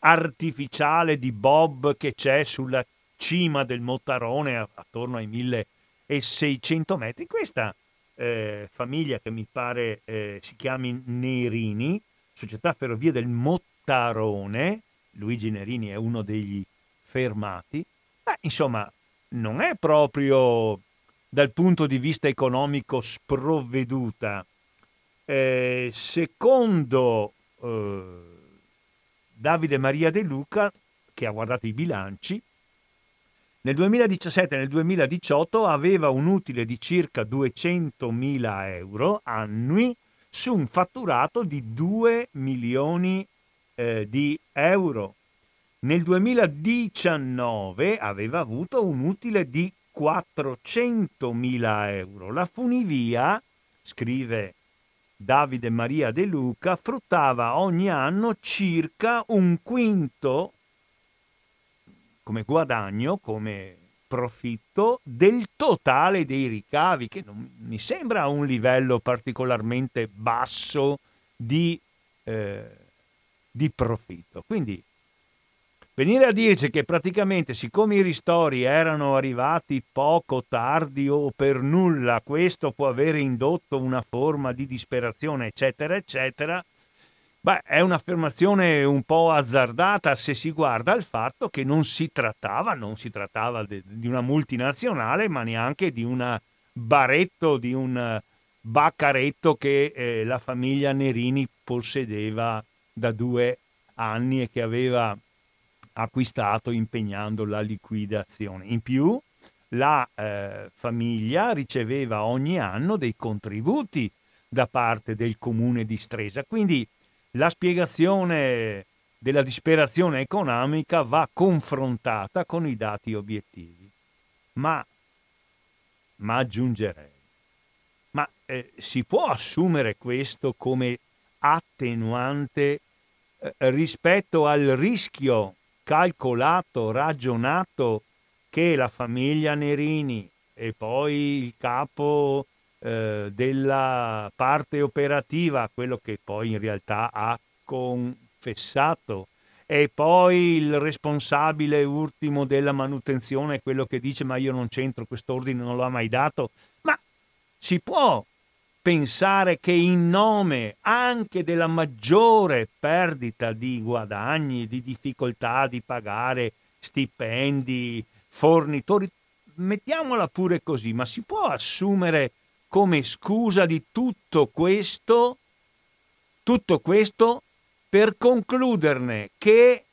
artificiale di bob che c'è sulla cima del Mottarone attorno ai 1600 metri. Questa eh, famiglia che mi pare eh, si chiami Nerini, società ferrovie del Mottarone, Luigi Nerini è uno degli fermati, beh, insomma non è proprio dal punto di vista economico sprovveduta. Eh, secondo eh, Davide Maria De Luca, che ha guardato i bilanci, nel 2017 e nel 2018 aveva un utile di circa 200.000 euro annui su un fatturato di 2 milioni eh, di euro. Nel 2019 aveva avuto un utile di 400.000 euro. La funivia, scrive Davide Maria De Luca, fruttava ogni anno circa un quinto come guadagno, come profitto del totale dei ricavi, che non mi sembra un livello particolarmente basso di, eh, di profitto. Quindi venire a dirci che praticamente siccome i ristori erano arrivati poco tardi o per nulla, questo può avere indotto una forma di disperazione, eccetera, eccetera, Beh, è un'affermazione un po' azzardata se si guarda al fatto che non si trattava, non si trattava de, di una multinazionale, ma neanche di un baretto, di un baccaretto che eh, la famiglia Nerini possedeva da due anni e che aveva acquistato impegnando la liquidazione. In più, la eh, famiglia riceveva ogni anno dei contributi da parte del comune di Stresa, quindi la spiegazione della disperazione economica va confrontata con i dati obiettivi. Ma, ma aggiungerei, ma eh, si può assumere questo come attenuante eh, rispetto al rischio calcolato, ragionato che la famiglia Nerini e poi il capo eh, della parte operativa, quello che poi in realtà ha confessato, e poi il responsabile ultimo della manutenzione, quello che dice ma io non c'entro, quest'ordine non l'ha mai dato, ma si può pensare che in nome anche della maggiore perdita di guadagni, di difficoltà di pagare stipendi, fornitori, mettiamola pure così, ma si può assumere come scusa di tutto questo, tutto questo per concluderne che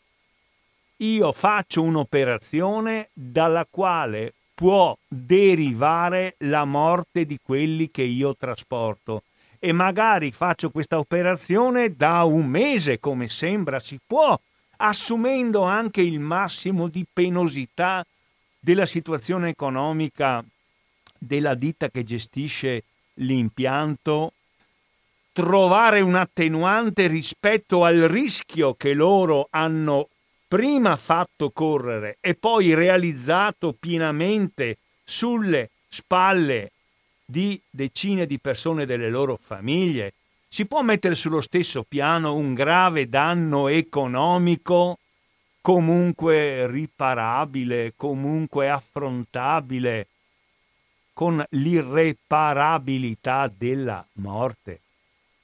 io faccio un'operazione dalla quale può derivare la morte di quelli che io trasporto. E magari faccio questa operazione da un mese come sembra si può assumendo anche il massimo di penosità della situazione economica della ditta che gestisce l'impianto trovare un attenuante rispetto al rischio che loro hanno prima fatto correre e poi realizzato pienamente sulle spalle di decine di persone delle loro famiglie? Si può mettere sullo stesso piano un grave danno economico comunque riparabile, comunque affrontabile, con l'irreparabilità della morte.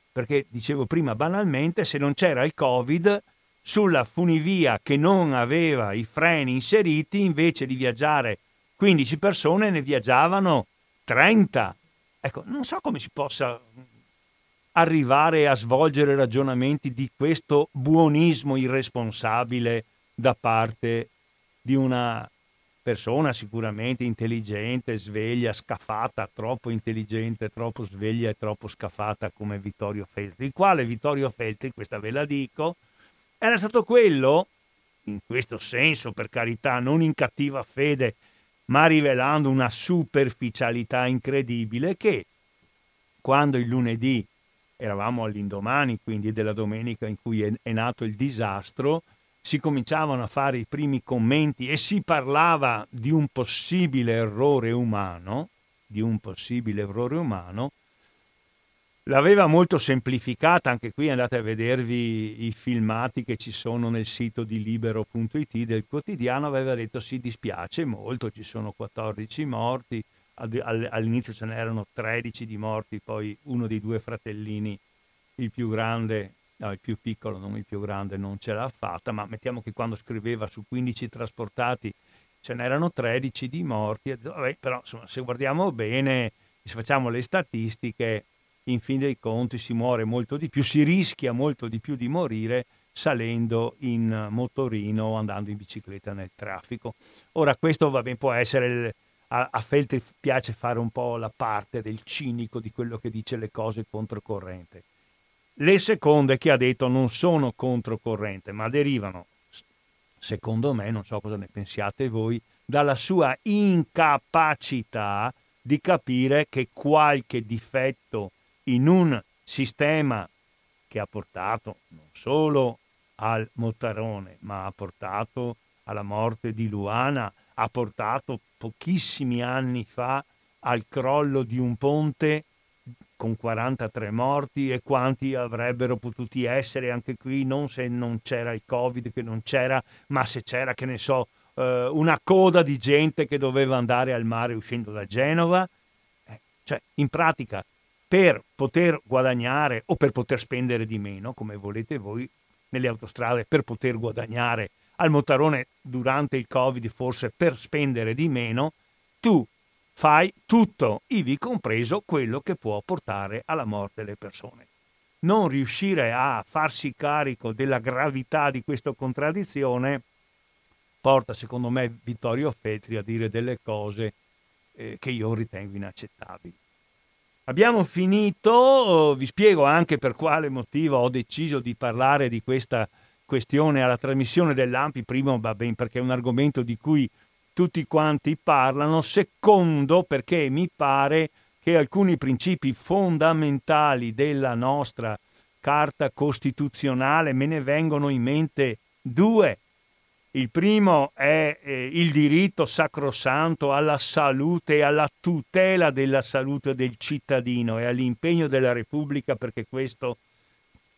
Perché dicevo prima banalmente, se non c'era il Covid, sulla funivia che non aveva i freni inseriti, invece di viaggiare 15 persone, ne viaggiavano 30. Ecco, non so come si possa arrivare a svolgere ragionamenti di questo buonismo irresponsabile da parte di una persona sicuramente intelligente, sveglia, scafata, troppo intelligente, troppo sveglia e troppo scafata come Vittorio Feltri, il quale Vittorio Feltri, questa ve la dico, era stato quello, in questo senso per carità, non in cattiva fede, ma rivelando una superficialità incredibile che quando il lunedì eravamo all'indomani, quindi della domenica in cui è, nato il disastro, si cominciavano a fare i primi commenti e si parlava di un possibile errore umano, di un possibile errore umano, l'aveva molto semplificata, anche qui andate a vedervi i filmati che ci sono nel sito di libero.it del quotidiano, aveva detto si dispiace molto, ci sono 14 morti, all'inizio ce n'erano 13 di morti, poi uno dei due fratellini, il più grande, no, il più piccolo, non il più grande, non ce l'ha fatta, ma mettiamo che quando scriveva su 15 trasportati ce n'erano 13 di morti, vabbè, però insomma, se guardiamo bene, se facciamo le statistiche, in fin dei conti si muore molto di più, si rischia molto di più di morire salendo in motorino o andando in bicicletta nel traffico. Ora questo va bene, può essere a, a Feltri piace fare un po' la parte del cinico di quello che dice le cose controcorrente. Le seconde che ha detto non sono controcorrente, ma derivano, secondo me, non so cosa ne pensiate voi, dalla sua incapacità di capire che qualche difetto in un sistema che ha portato non solo al Mottarone, ma ha portato alla morte di Luana, ha portato pochissimi anni fa al crollo di un ponte con 43 morti e quanti avrebbero potuti essere anche qui, non se non c'era il Covid, che non c'era, ma se c'era, che ne so, eh, una coda di gente che doveva andare al mare uscendo da Genova. Eh, cioè, in pratica, per poter guadagnare o per poter spendere di meno, come volete voi, nelle autostrade, per poter guadagnare al Motarone durante il Covid, forse per spendere di meno, tu fai tutto, ivi compreso quello che può portare alla morte delle persone. Non riuscire a farsi carico della gravità di questa contraddizione porta, secondo me, Vittorio Feltri a dire delle cose eh, che io ritengo inaccettabili. Abbiamo finito, vi spiego anche per quale motivo ho deciso di parlare di questa questione alla trasmissione dell'AMPI, primo va bene perché è un argomento di cui tutti quanti parlano, secondo perché mi pare che alcuni principi fondamentali della nostra Carta Costituzionale me ne vengono in mente due. Il primo è eh, il diritto sacrosanto alla salute e alla tutela della salute del cittadino e all'impegno della Repubblica perché questo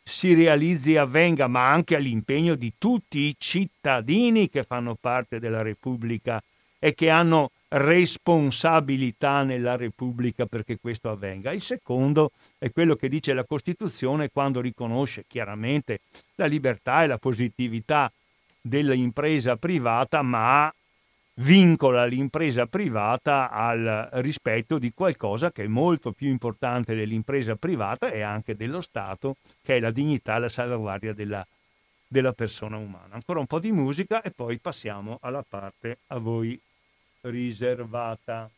si realizzi e avvenga, ma anche all'impegno di tutti i cittadini che fanno parte della Repubblica e che hanno responsabilità nella Repubblica perché questo avvenga. Il secondo è quello che dice la Costituzione quando riconosce chiaramente la libertà e la positività dell'impresa privata, ma vincola l'impresa privata al rispetto di qualcosa che è molto più importante dell'impresa privata e anche dello Stato, che è la dignità e la salvaguardia della, della persona umana. Ancora un po' di musica e poi passiamo alla parte a voi riservata.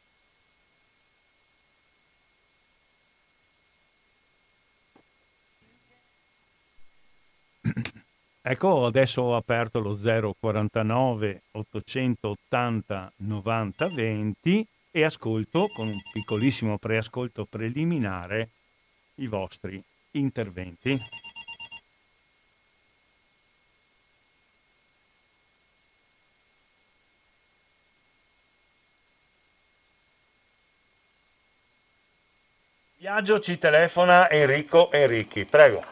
Ecco, adesso ho aperto lo 049 880 90 20 e ascolto con un piccolissimo preascolto preliminare i vostri interventi. Viaggio ci telefona Enrico Enrichi, prego.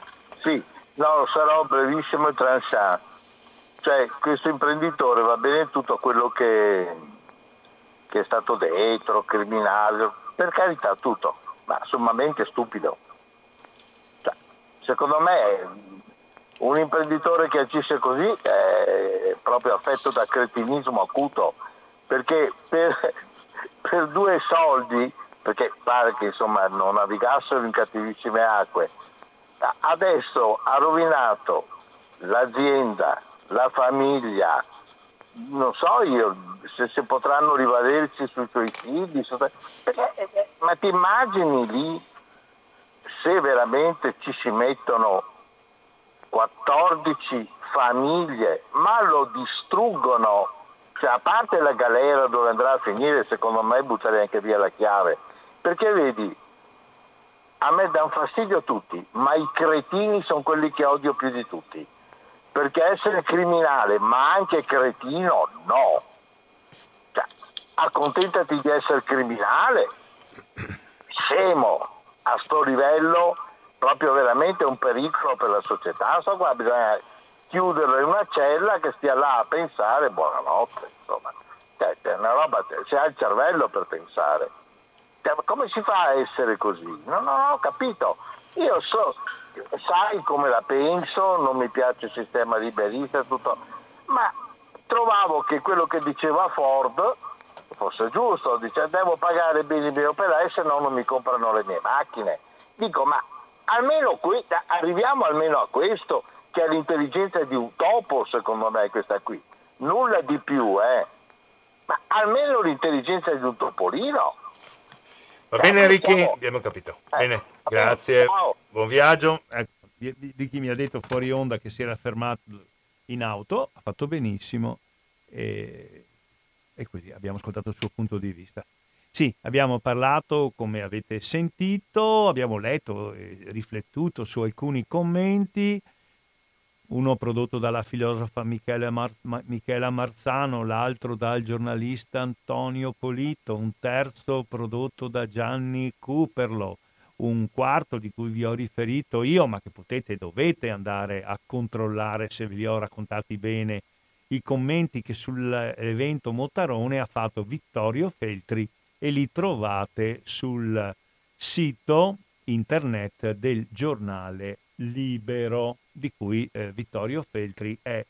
Sì, No, sarò brevissimo e tranchant. Cioè, questo imprenditore va bene tutto quello che, che è stato detto, criminale, per carità tutto, ma sommamente stupido. Cioè, secondo me un imprenditore che agisce così è proprio affetto da cretinismo acuto, perché per, per due soldi, perché pare che insomma non navigassero in cattivissime acque, adesso ha rovinato l'azienda, la famiglia, non so io se, se potranno rivederci sui suoi figli, su... eh, eh, ma ti immagini lì se veramente ci si mettono 14 famiglie, ma lo distruggono, cioè, a parte la galera dove andrà a finire, secondo me butterei anche via la chiave, perché vedi, a me danno fastidio tutti, ma i cretini sono quelli che odio più di tutti. Perché essere criminale, ma anche cretino, no. Cioè, accontentati di essere criminale. Scemo, a sto livello, proprio veramente un pericolo per la società. So qua bisogna chiuderlo in una cella che stia là a pensare, buonanotte, insomma. Cioè, una roba, se ha il cervello per pensare. Cioè, come si fa a essere così? No, non ho capito. Io so, sai come la penso, non mi piace il sistema liberista, tutto, ma trovavo che quello che diceva Ford fosse giusto, dice devo pagare bene i miei operai se no non mi comprano le mie macchine. Dico ma almeno qui, arriviamo almeno a questo, che ha l'intelligenza di un topo, secondo me, questa qui. Nulla di più, eh. Ma almeno l'intelligenza di un topolino. Va bene Enrico, abbiamo capito. Eh, bene, grazie. Ciao. Buon viaggio. Ecco, di, di, chi mi ha detto fuori onda che si era fermato in auto, ha fatto benissimo e, e così abbiamo ascoltato il suo punto di vista. Sì, abbiamo parlato, come avete sentito, abbiamo letto e riflettuto su alcuni commenti, uno prodotto dalla filosofa Michela, Mar- Michela Marzano, l'altro dal giornalista Antonio Polito, un terzo prodotto da Gianni Cooperlo, un quarto di cui vi ho riferito io, ma che potete e dovete andare a controllare se ve li ho raccontati bene, i commenti che sull'evento Motarone ha fatto Vittorio Feltri e li trovate sul sito internet del giornale Libero, di cui eh, Vittorio Feltri è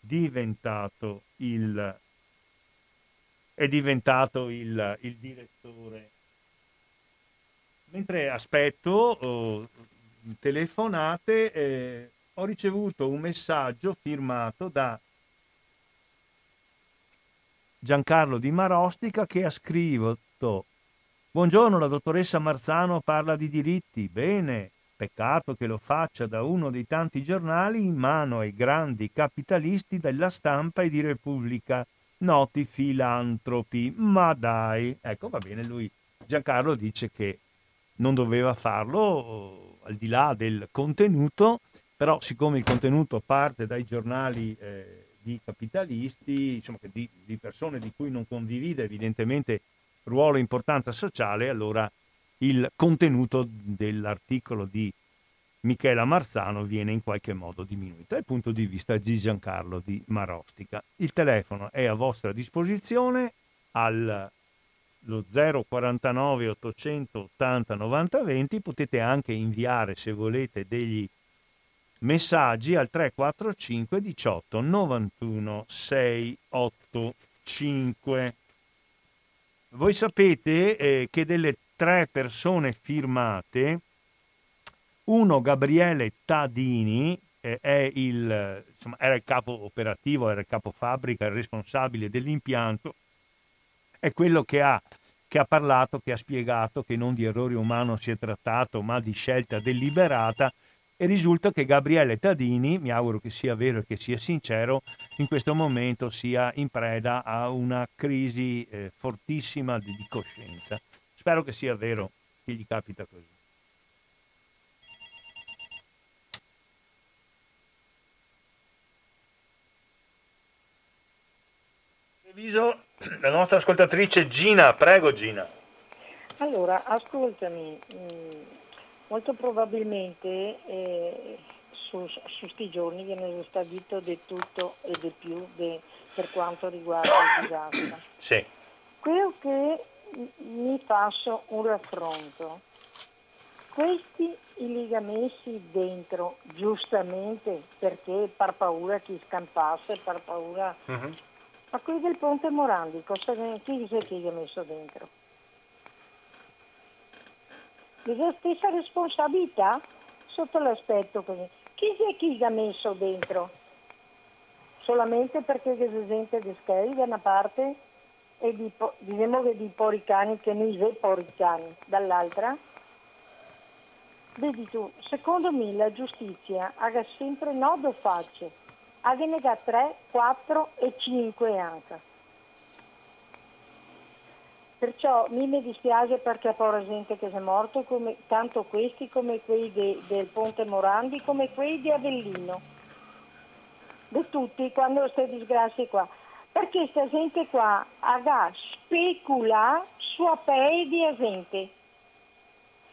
diventato il, è diventato il, il direttore. Mentre aspetto oh, telefonate, eh, ho ricevuto un messaggio firmato da Giancarlo Di Marostica che ha scritto Buongiorno, la dottoressa Marzano parla di diritti. Bene, peccato che lo faccia da uno dei tanti giornali in mano ai grandi capitalisti della stampa e di Repubblica, noti filantropi. Ma dai, ecco va bene, lui Giancarlo dice che non doveva farlo al di là del contenuto, però siccome il contenuto parte dai giornali eh, di capitalisti, insomma, di, di persone di cui non condivide evidentemente ruolo e importanza sociale, allora il contenuto dell'articolo di Michela Marzano viene in qualche modo diminuito dal punto di vista di Giancarlo di Marostica. Il telefono è a vostra disposizione al 049 880 90 20, potete anche inviare se volete degli messaggi al 345 18 91 685. Voi sapete eh, che delle tre persone firmate, uno Gabriele Tadini eh, il, insomma, era il capo operativo, era il capo fabbrica, il responsabile dell'impianto, è quello che ha, che ha parlato, che ha spiegato che non di errore umano si è trattato, ma di scelta deliberata. E risulta che Gabriele Tadini, mi auguro che sia vero e che sia sincero, in questo momento sia in preda a una crisi eh, fortissima di, di coscienza. Spero che sia vero che gli capita così. La nostra ascoltatrice Gina, prego Gina. Allora, ascoltami, mm, Molto probabilmente eh, su, su sti giorni viene stabilito di tutto e di più de, per quanto riguarda il disastro. Sì. Quello che mi faccio un raffronto, questi li ha messi dentro giustamente perché per paura che scampasse, per paura... Uh-huh. Ma quelli del Ponte Morandi, cosa, chi dice che li ha messo dentro? la stessa responsabilità sotto l'aspetto così. Chi è chi ha messo dentro? Solamente perché c'è gente di scheri da una parte e di, diciamo che di poricani che noi sei poricani dall'altra? Vedi tu, secondo me la giustizia ha sempre nodo facce, ha negato 3, 4 e 5 anche. Perciò mi dispiace perché poi gente che è morto, come, tanto questi come quelli de, del Ponte Morandi, come quelli di Avellino. Di tutti, quando queste disgrazie qua. Perché questa gente qua ha specula su a di gente.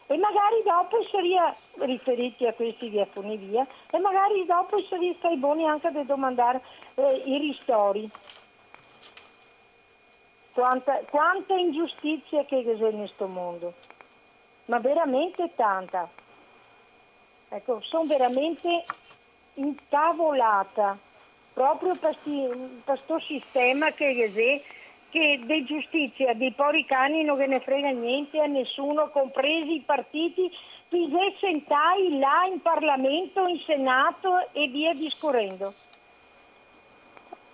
E magari dopo sarebbe, riferiti a questi di Afonivia, e magari dopo sarebbe stai buoni anche da domandare eh, i ristori. Quanta, quanta ingiustizia che c'è in questo mondo, ma veramente tanta. Ecco, sono veramente intavolata proprio per questo sistema che c'è, che di giustizia, dei pori cani non ve ne frega niente a nessuno, compresi i partiti ti sentai là in Parlamento, in Senato e via discorrendo.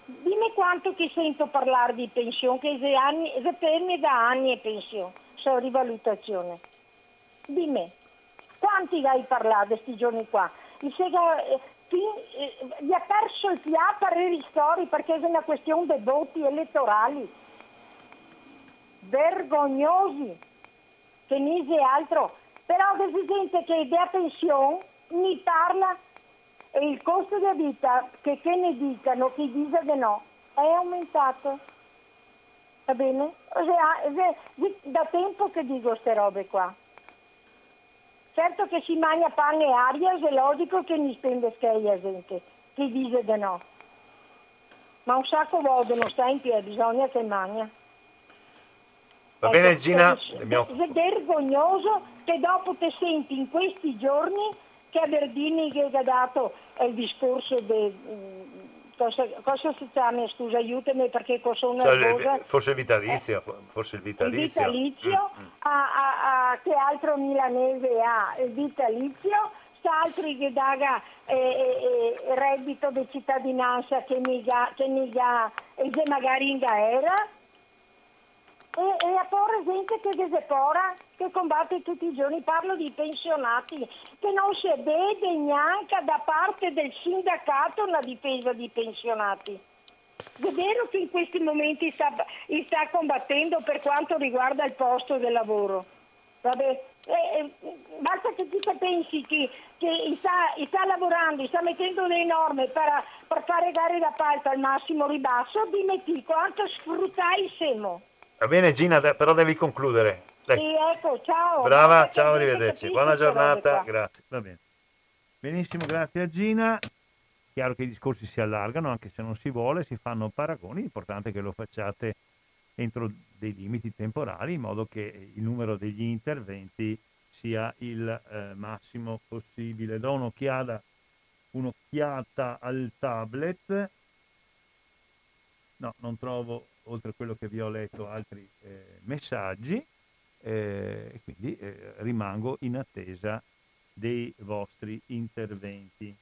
Dimmi quanto che sento parlare di pensione, che se, me da anni è pensione, so rivalutazione. Dimmi, quanti hai parlato questi giorni qua? Gli ha perso il fiato a ristori perché è una questione dei voti elettorali. Vergognosi, che nisi altro. Però che si sente che della pensione mi parla e il costo della vita, che, che ne dicano, chi dice che no, è aumentato. Va bene? da tempo che dico queste robe qua. Certo che si mangia pane e aria, è logico che mi spende scheia gente, chi dice che no. Ma un sacco vogliono, sta in piedi, bisogna che mangia. Va ecco, bene Gina? È, abbiamo... è vergognoso che dopo te senti in questi giorni che a Verdini che ha dato il discorso di cosa, cosa si chiama, scusa aiutami perché sono nervosa. Forse il vitalizio, eh, forse il vitalizio. Il vitalizio, mm, mm. A, a, a, che altro milanese ha? Il vitalizio, altri che daga eh, eh, eh, reddito di cittadinanza che mi ha, e magari in gaera e, e a porre gente che desepora, che combatte tutti i giorni, parlo di pensionati, che non si vede neanche da parte del sindacato la difesa di pensionati. È vero che in questi momenti sta, sta combattendo per quanto riguarda il posto del lavoro. Vabbè, eh, eh, basta che tu pensi che, che sta, sta, lavorando, sta mettendo delle norme per, per fare gare d'appalto al massimo ribasso, dimmi quanto sfruttai il semo. Va bene Gina, però devi concludere. Dai. Sì, ecco, ciao. Brava, ciao, arrivederci. Buona giornata, grazie. Va bene. Benissimo, grazie a Gina. Chiaro che i discorsi si allargano, anche se non si vuole, si fanno paragoni, l'importante è che lo facciate entro dei limiti temporali, in modo che il numero degli interventi sia il eh, massimo possibile. Do un'occhiata, un'occhiata al tablet. No, non trovo oltre a quello che vi ho letto, altri eh, messaggi eh, quindi eh, rimango in attesa dei vostri interventi.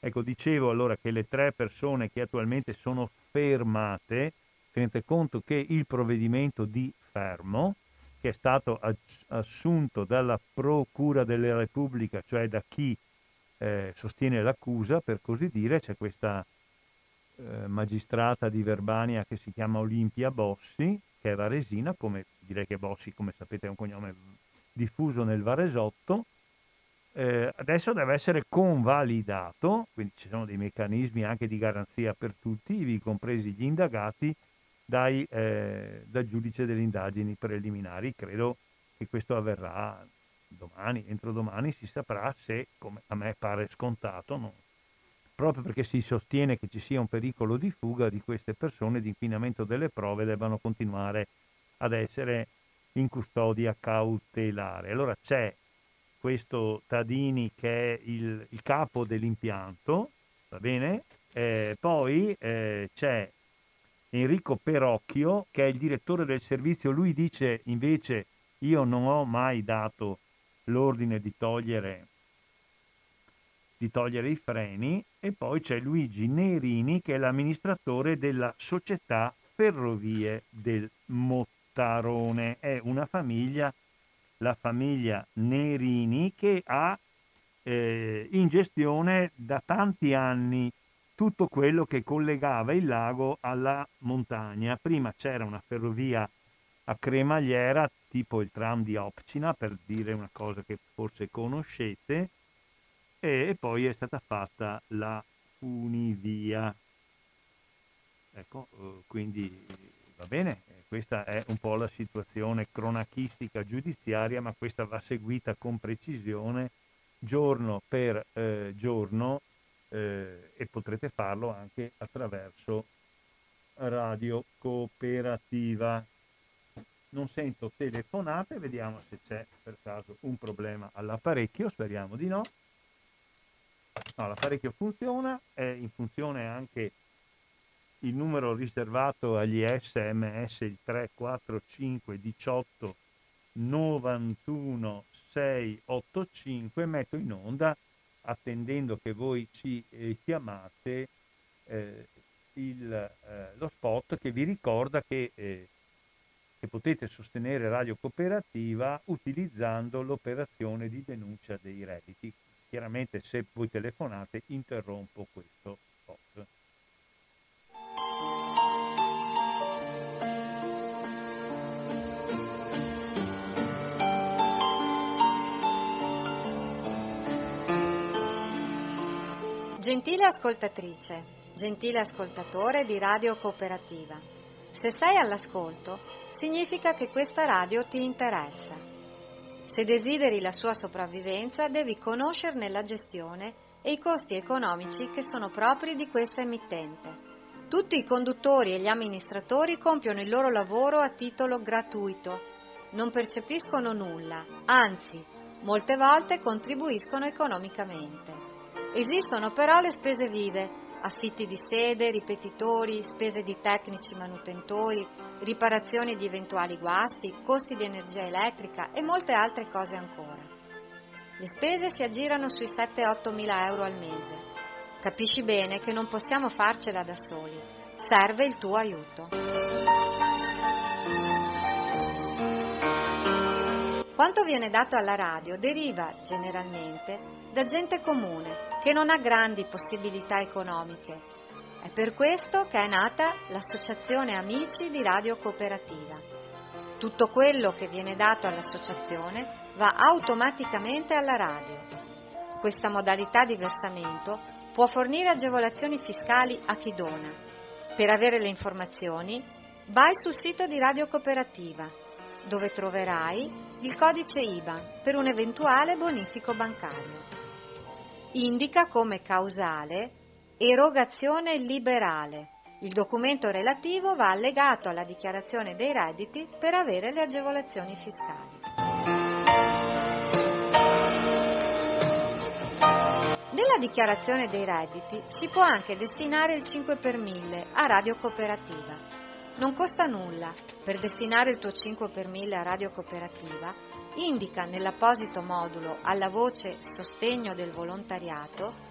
Ecco, dicevo allora che le tre persone che attualmente sono fermate, tenete conto che il provvedimento di fermo, che è stato assunto dalla Procura della Repubblica, cioè da chi eh, sostiene l'accusa, per così dire, c'è questa eh, magistrata di Verbania che si chiama Olimpia Bossi, che è varesina, come direi che Bossi, come sapete, è un cognome diffuso nel Varesotto. Eh, adesso deve essere convalidato, quindi ci sono dei meccanismi anche di garanzia per tutti, ivi compresi gli indagati, dai, eh, dal giudice delle indagini preliminari. Credo che questo avverrà domani, entro domani si saprà se, come a me pare scontato, non, proprio perché si sostiene che ci sia un pericolo di fuga di queste persone, di inquinamento delle prove, debbano continuare ad essere in custodia cautelare. Allora c'è questo Tadini che è il, il capo dell'impianto, va bene? Eh, poi eh, c'è Enrico Perocchio che è il direttore del servizio, lui dice invece io non ho mai dato l'ordine di togliere di togliere i freni e poi c'è Luigi Nerini che è l'amministratore della società Ferrovie del Mottarone. È una famiglia, la famiglia Nerini, che ha eh, in gestione da tanti anni tutto quello che collegava il lago alla montagna. Prima c'era una ferrovia a cremagliera tipo il tram di Opcina, per dire una cosa che forse conoscete, e poi è stata fatta la funivia. Ecco, eh, quindi va bene, questa è un po' la situazione cronachistica giudiziaria, ma questa va seguita con precisione giorno per eh, giorno eh, e potrete farlo anche attraverso radio cooperativa. Non sento telefonate, vediamo se c'è per caso un problema all'apparecchio, speriamo di no. No, l'apparecchio funziona, è in funzione anche il numero riservato agli sms, il 345 18 91 0685 metto in onda, attendendo che voi ci eh, chiamate, eh, il, eh, lo spot che vi ricorda che, eh, che potete sostenere Radio Cooperativa utilizzando l'operazione di denuncia dei redditi. Chiaramente se voi telefonate interrompo questo spot. Gentile ascoltatrice, gentile ascoltatore di Radio Cooperativa, se sei all'ascolto, significa che questa radio ti interessa. Se desideri la sua sopravvivenza, devi conoscerne la gestione e i costi economici che sono propri di questa emittente. Tutti i conduttori e gli amministratori compiono il loro lavoro a titolo gratuito, non percepiscono nulla, anzi, molte volte contribuiscono economicamente. Esistono però le spese vive, affitti di sede, ripetitori, spese di tecnici manutentori, riparazioni di eventuali guasti, costi di energia elettrica e molte altre cose ancora. Le spese si aggirano sui 7-8 mila euro al mese. Capisci bene che non possiamo farcela da soli. Serve il tuo aiuto. Quanto viene dato alla radio deriva, generalmente, da gente comune che non ha grandi possibilità economiche. È per questo che è nata l'Associazione Amici di Radio Cooperativa. Tutto quello che viene dato all'associazione va automaticamente alla radio. Questa modalità di versamento può fornire agevolazioni fiscali a chi dona. Per avere le informazioni, vai sul sito di Radio Cooperativa, dove troverai il codice IBAN per un eventuale bonifico bancario indica come causale erogazione liberale. Il documento relativo va allegato alla dichiarazione dei redditi per avere le agevolazioni fiscali. Nella dichiarazione dei redditi si può anche destinare il 5 per 1000 a radio cooperativa. Non costa nulla. Per destinare il tuo 5 per 1000 a radio cooperativa indica nell'apposito modulo alla voce Sostegno del volontariato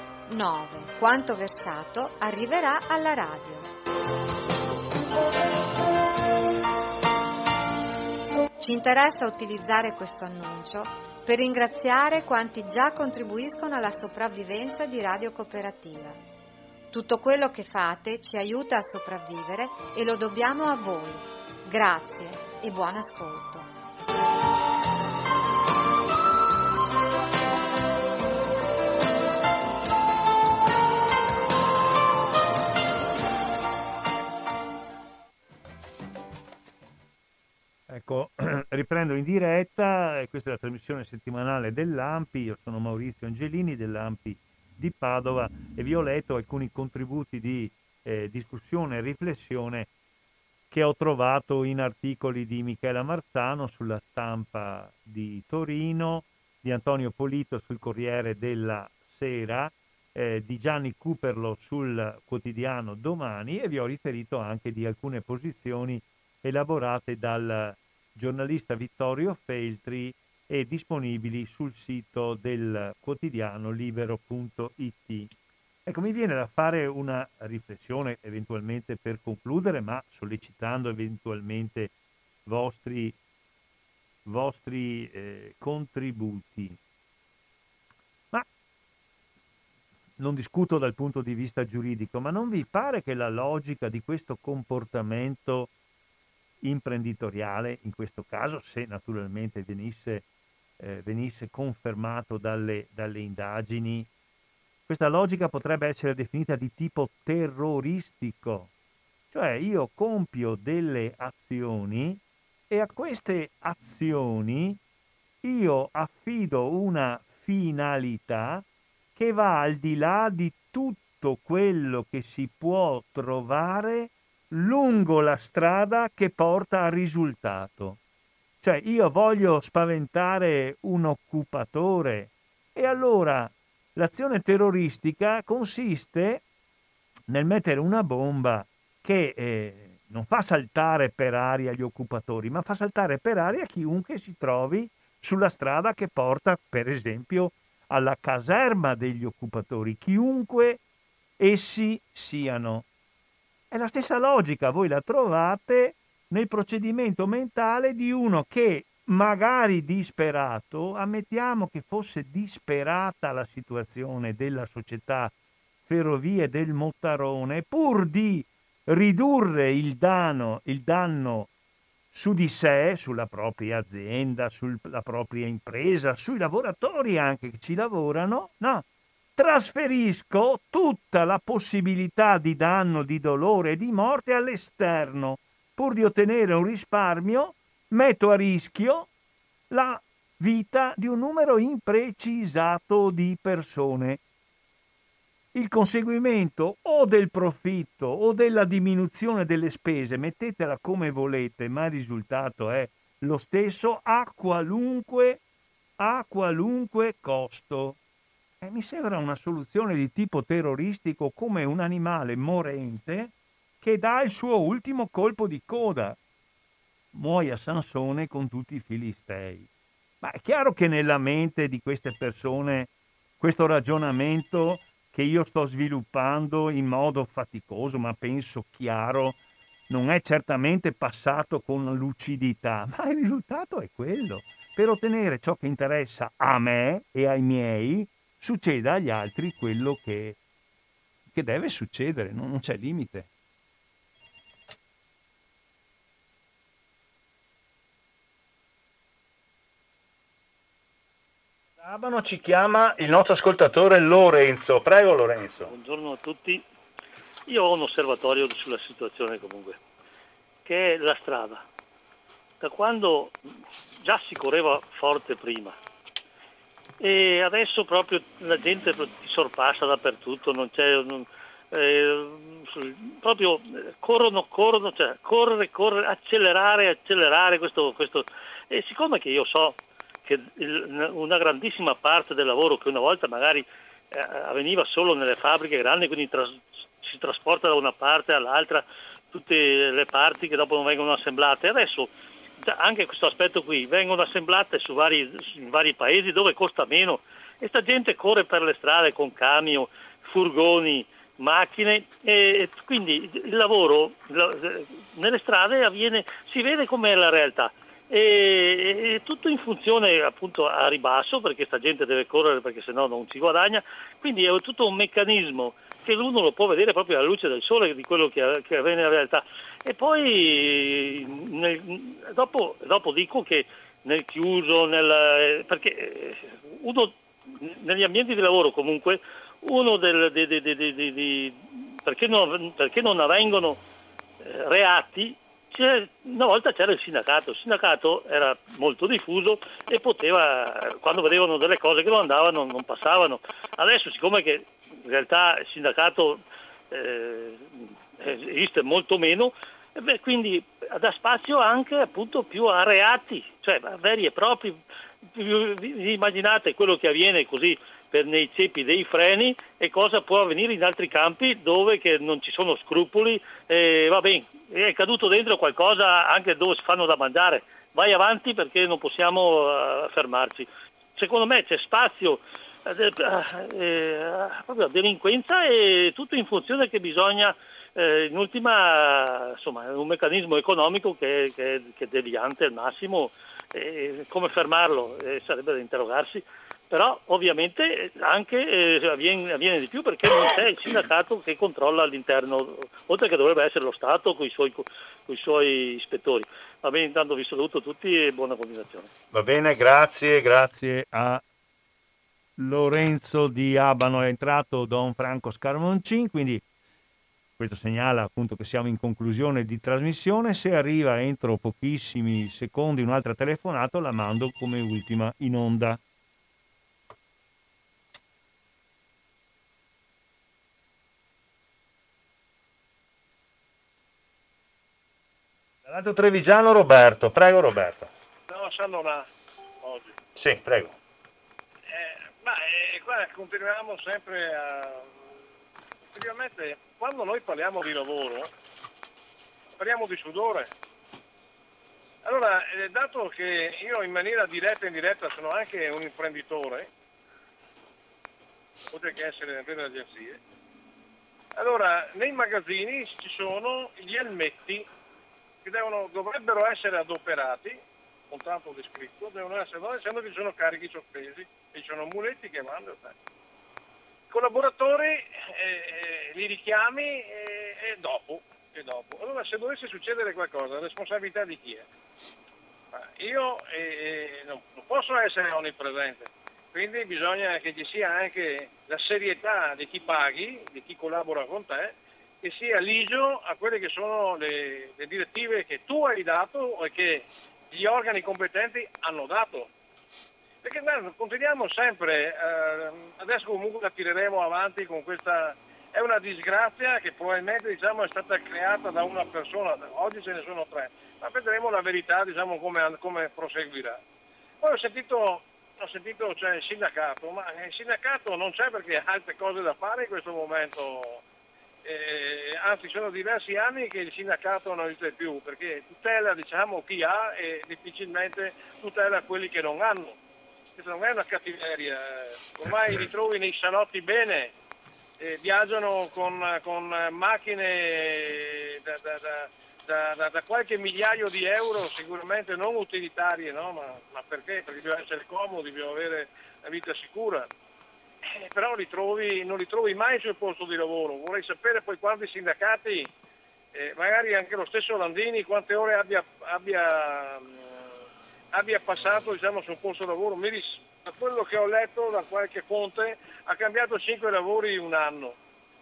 1 0 2 8 9. Quanto versato arriverà alla radio. Ci interessa utilizzare questo annuncio per ringraziare quanti già contribuiscono alla sopravvivenza di Radio Cooperativa. Tutto quello che fate ci aiuta a sopravvivere e lo dobbiamo a voi. Grazie e buon ascolto. Ecco, riprendo in diretta, questa è la trasmissione settimanale dell'AMPI, io sono Maurizio Angelini dell'AMPI di Padova e vi ho letto alcuni contributi di eh, discussione e riflessione che ho trovato in articoli di Michela Marzano sulla stampa di Torino, di Antonio Polito sul Corriere della Sera, eh, di Gianni Cooperlo sul quotidiano Domani e vi ho riferito anche di alcune posizioni elaborate dal giornalista Vittorio Feltri e disponibili sul sito del quotidiano libero.it. Ecco, mi viene da fare una riflessione eventualmente per concludere, ma sollecitando eventualmente vostri, vostri eh, contributi. Ma non discuto dal punto di vista giuridico, ma non vi pare che la logica di questo comportamento imprenditoriale, in questo caso se naturalmente venisse, eh, venisse confermato dalle, dalle indagini, questa logica potrebbe essere definita di tipo terroristico, cioè io compio delle azioni e a queste azioni io affido una finalità che va al di là di tutto quello che si può trovare lungo la strada che porta al risultato. Cioè io voglio spaventare un occupatore e allora l'azione terroristica consiste nel mettere una bomba che eh, non fa saltare per aria gli occupatori, ma fa saltare per aria chiunque si trovi sulla strada che porta, per esempio, alla caserma degli occupatori, chiunque essi siano. È la stessa logica, voi la trovate nel procedimento mentale di uno che magari disperato, ammettiamo che fosse disperata la situazione della società ferrovie del Mottarone, pur di ridurre il danno, il danno su di sé, sulla propria azienda, sulla propria impresa, sui lavoratori anche che ci lavorano, no, trasferisco tutta la possibilità di danno, di dolore e di morte all'esterno. Pur di ottenere un risparmio, metto a rischio la vita di un numero imprecisato di persone. Il conseguimento o del profitto o della diminuzione delle spese, mettetela come volete, ma il risultato è lo stesso a qualunque, a qualunque costo. Eh, mi sembra una soluzione di tipo terroristico come un animale morente che dà il suo ultimo colpo di coda. Muoia Sansone con tutti i filistei. Ma è chiaro che nella mente di queste persone questo ragionamento che io sto sviluppando in modo faticoso, ma penso chiaro, non è certamente passato con lucidità, ma il risultato è quello. Per ottenere ciò che interessa a me e ai miei, succeda agli altri quello che, che deve succedere, non, non c'è limite. Abano ci chiama il nostro ascoltatore Lorenzo. Prego Lorenzo. Buongiorno a tutti. Io ho un osservatorio sulla situazione comunque, che è la strada. Da quando già si correva forte prima, e adesso proprio la gente ti sorpassa dappertutto, non c'è... Non, eh, proprio corrono, corrono, cioè correre, correre, accelerare, accelerare questo, questo. E siccome che io so che il, una grandissima parte del lavoro che una volta magari eh, avveniva solo nelle fabbriche grandi, quindi tras, si trasporta da una parte all'altra tutte le parti che dopo non vengono assemblate, adesso anche questo aspetto qui, vengono assemblate su vari, in vari paesi dove costa meno. E sta gente corre per le strade con camion, furgoni, macchine e quindi il lavoro nelle strade avviene, si vede com'è la realtà. E, e tutto in funzione appunto a ribasso perché sta gente deve correre perché sennò non si guadagna, quindi è tutto un meccanismo che uno lo può vedere proprio alla luce del sole di quello che, che avviene nella realtà. E poi nel, dopo, dopo, dico che nel chiuso, nel, perché uno, negli ambienti di lavoro comunque, uno del, de, de, de, perché, non, perché, non, avvengono eh, reati, una volta c'era il sindacato, il sindacato era molto diffuso e poteva, quando vedevano delle cose che non andavano, non passavano. Adesso siccome che in realtà il sindacato eh, esiste molto meno, beh, quindi dà spazio anche appunto più a reati, cioè a veri e propri. Immaginate quello che avviene così nei ceppi dei freni e cosa può avvenire in altri campi dove non ci sono scrupoli, eh, va bene, è caduto dentro qualcosa anche dove si fanno da mangiare, vai avanti perché non possiamo uh, fermarci. Secondo me c'è spazio eh, eh, proprio a delinquenza e tutto in funzione che bisogna, eh, in ultima, insomma, è un meccanismo economico che, che, che è deviante al massimo, come fermarlo sarebbe da interrogarsi però ovviamente anche eh, avviene, avviene, di più perché non c'è il sindacato che controlla all'interno, oltre che dovrebbe essere lo Stato con i suoi, suoi ispettori. Va bene, intanto vi saluto tutti e buona continuazione. Va bene, grazie, grazie a Lorenzo di Abano è entrato Don Franco Scarmoncin, quindi questo segnala appunto che siamo in conclusione di trasmissione, se arriva entro pochissimi secondi un'altra telefonata la mando come ultima in onda. Radio Trevigiano Roberto, prego Roberto. No, sono là oggi. Sì, prego. Eh, ma eh, qua continuiamo sempre a Effettivamente, quando noi parliamo di lavoro, parliamo di sudore. Allora, eh, dato che io in maniera diretta e indiretta sono anche un imprenditore, oltre che essere dentro le agenzie, allora nei magazzini ci sono gli elmetti che devono, dovrebbero essere adoperati, con tanto descritto, devono essere, essendo che ci sono carichi sospesi e ci sono muletti che vanno. I collaboratori eh, eh, li richiami e, e, dopo, e, dopo, Allora se dovesse succedere qualcosa, la responsabilità di chi è? Io eh, non, non posso essere onnipresente, quindi bisogna che ci sia anche la serietà di chi paghi, di chi collabora con te, che sia ligio a quelle che sono le, le direttive che tu hai dato e che gli organi competenti hanno dato. Perché beh, continuiamo sempre, eh, adesso comunque la tireremo avanti con questa, è una disgrazia che probabilmente diciamo, è stata creata da una persona, oggi ce ne sono tre, ma vedremo la verità diciamo, come, come, proseguirà. Poi ho sentito, ho sentito cioè, il sindacato, ma il sindacato non c'è perché ha altre cose da fare in questo momento eh, anzi sono diversi anni che il sindacato non esiste più perché tutela diciamo, chi ha e difficilmente tutela quelli che non hanno. Questa non è una cattiveria, ormai li trovi nei salotti bene, eh, viaggiano con, con macchine da, da, da, da, qualche migliaio di euro sicuramente non utilitarie, no? ma, ma perché? Perché bisogna essere comodi, bisogna avere una vita sicura eh, però li trovi, non li trovi mai sul posto di lavoro. Vorrei sapere poi quanti sindacati, eh, magari anche lo stesso Landini, quante ore abbia, abbia, abbia passato diciamo, sul posto lavoro. Mi, da quello che ho letto da qualche fonte ha cambiato 5 lavori in un anno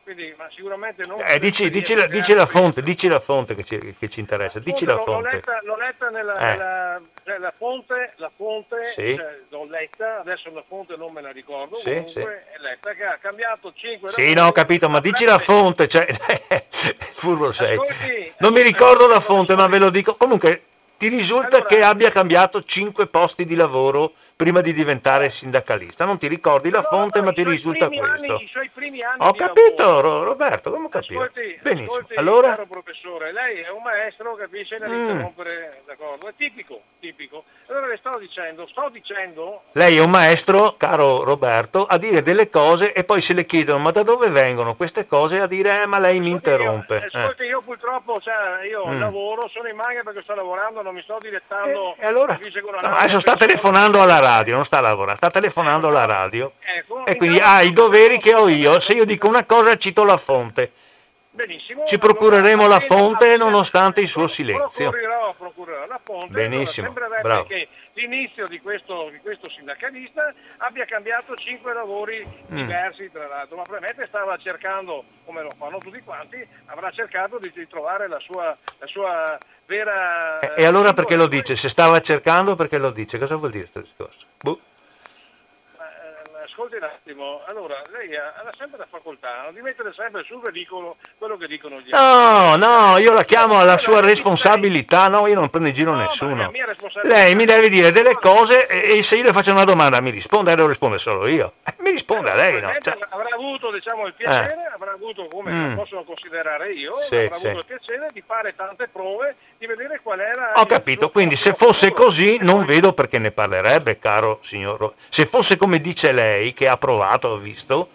quindi, ma sicuramente non... Eh, dici, dici, la, dici, la, fonte, dici la fonte che ci, che ci interessa, dici la fonte. L'ho letta, l'ho letta nella, eh. nella cioè, la fonte, la fonte sì. cioè, l'ho letta, adesso la fonte non me la ricordo, sì, comunque sì. è letta che ha cambiato 5 Sì, no, ho capito, ma dici la fonte, cioè, furbo sei. Ascolti, non mi ricordo la fonte, ma ve lo dico. Comunque, ti risulta allora, che abbia cambiato 5 posti di lavoro prima di diventare sindacalista. Non ti ricordi la fonte, no, ma ti risulta questo. Anni, I suoi primi anni ho capito, lavoro. Roberto, come ho capito? Ascolti, Benissimo. Ascolti, allora... caro professore, lei è un maestro, capisce da mm. interrompere, d'accordo? È tipico, tipico. Allora le sto dicendo, sto dicendo... Lei è un maestro, caro Roberto, a dire delle cose e poi se le chiedono ma da dove vengono queste cose a dire eh, ma lei mi interrompe. Io, ascolti, eh. io purtroppo, cioè, io mm. lavoro, sono in maglia perché sto lavorando, non mi sto direttando... E, e allora? No, adesso sta telefonando alla radio radio, non sta lavorando, sta telefonando alla radio ecco, e quindi ha i doveri che ho io. Se io dico una cosa cito la fonte. Benissimo. Ci procureremo la fonte nonostante il suo silenzio. Procurerò, procurerò la fonte. Benissimo. Bravo. che l'inizio di questo, di questo, sindacalista abbia cambiato cinque lavori mm. diversi tra l'altro, ma probabilmente stava cercando, come lo fanno tutti quanti, avrà cercato di, di trovare la sua, la sua vera... E, e allora perché lo dice? Se stava cercando perché lo dice? Cosa vuol dire questo discorso? Boh ascolti un attimo, allora lei ha, ha, sempre la facoltà di mettere sempre sul ridicolo quello che dicono gli altri. No, no, io la chiamo alla sua responsabilità, no, io non prendo in giro no, nessuno. Lei mi deve dire delle cose e, se io le faccio una domanda mi risponde e devo rispondere solo io. Eh, mi risponde a lei, no? Cioè... Avrà avuto diciamo, il piacere, eh. avrà avuto come mm. possono considerare io, sì, avrà sì. avuto il piacere di fare tante prove, di vedere qual era... Ho capito, quindi se fosse così non vedo perché ne parlerebbe, caro signor. Se fosse come dice lei, che ha provato, ho visto,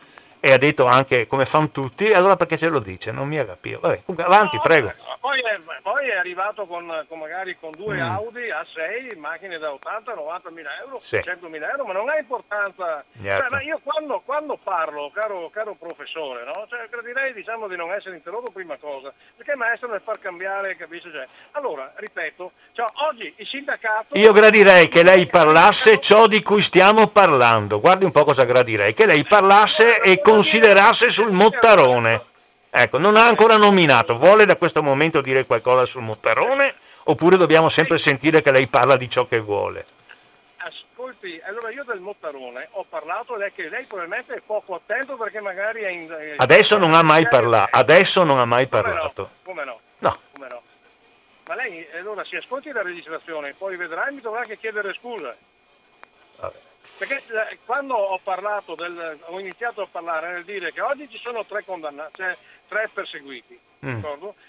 e ha detto anche come fanno tutti, allora perché ce lo dice? Non mi ha capito. Vabbè, comunque, avanti, no, prego. Poi è, poi è arrivato con, con, magari con due mm. Audi A6, macchine da 80-90 mila euro, sì. 100 mila euro, ma non ha importanza. Cioè, io quando, quando, parlo, caro, caro professore, no? cioè, gradirei diciamo, di non essere interrotto prima cosa, perché maestro deve far cambiare, capisci? Cioè, allora, ripeto, cioè, oggi il sindacato... Io gradirei che lei parlasse ciò di cui stiamo parlando. Guardi un po' cosa gradirei, che lei parlasse e considerasse sul Mottarone. Ecco, non ha ancora nominato. Vuole da questo momento dire qualcosa sul Mottarone oppure dobbiamo sempre sentire che lei parla di ciò che vuole? Ascolti, allora io del Mottarone ho parlato lei che lei probabilmente è poco attento perché magari è in... Adesso non ha mai parlato, adesso non ha mai parlato. Come no? No. Come no? Ma lei allora si ascolti la registrazione, poi vedrà e mi dovrà anche chiedere scusa. Vabbè. Perché eh, quando ho parlato del, ho iniziato a parlare nel dire che oggi ci sono tre condannati, cioè tre perseguiti, Mm.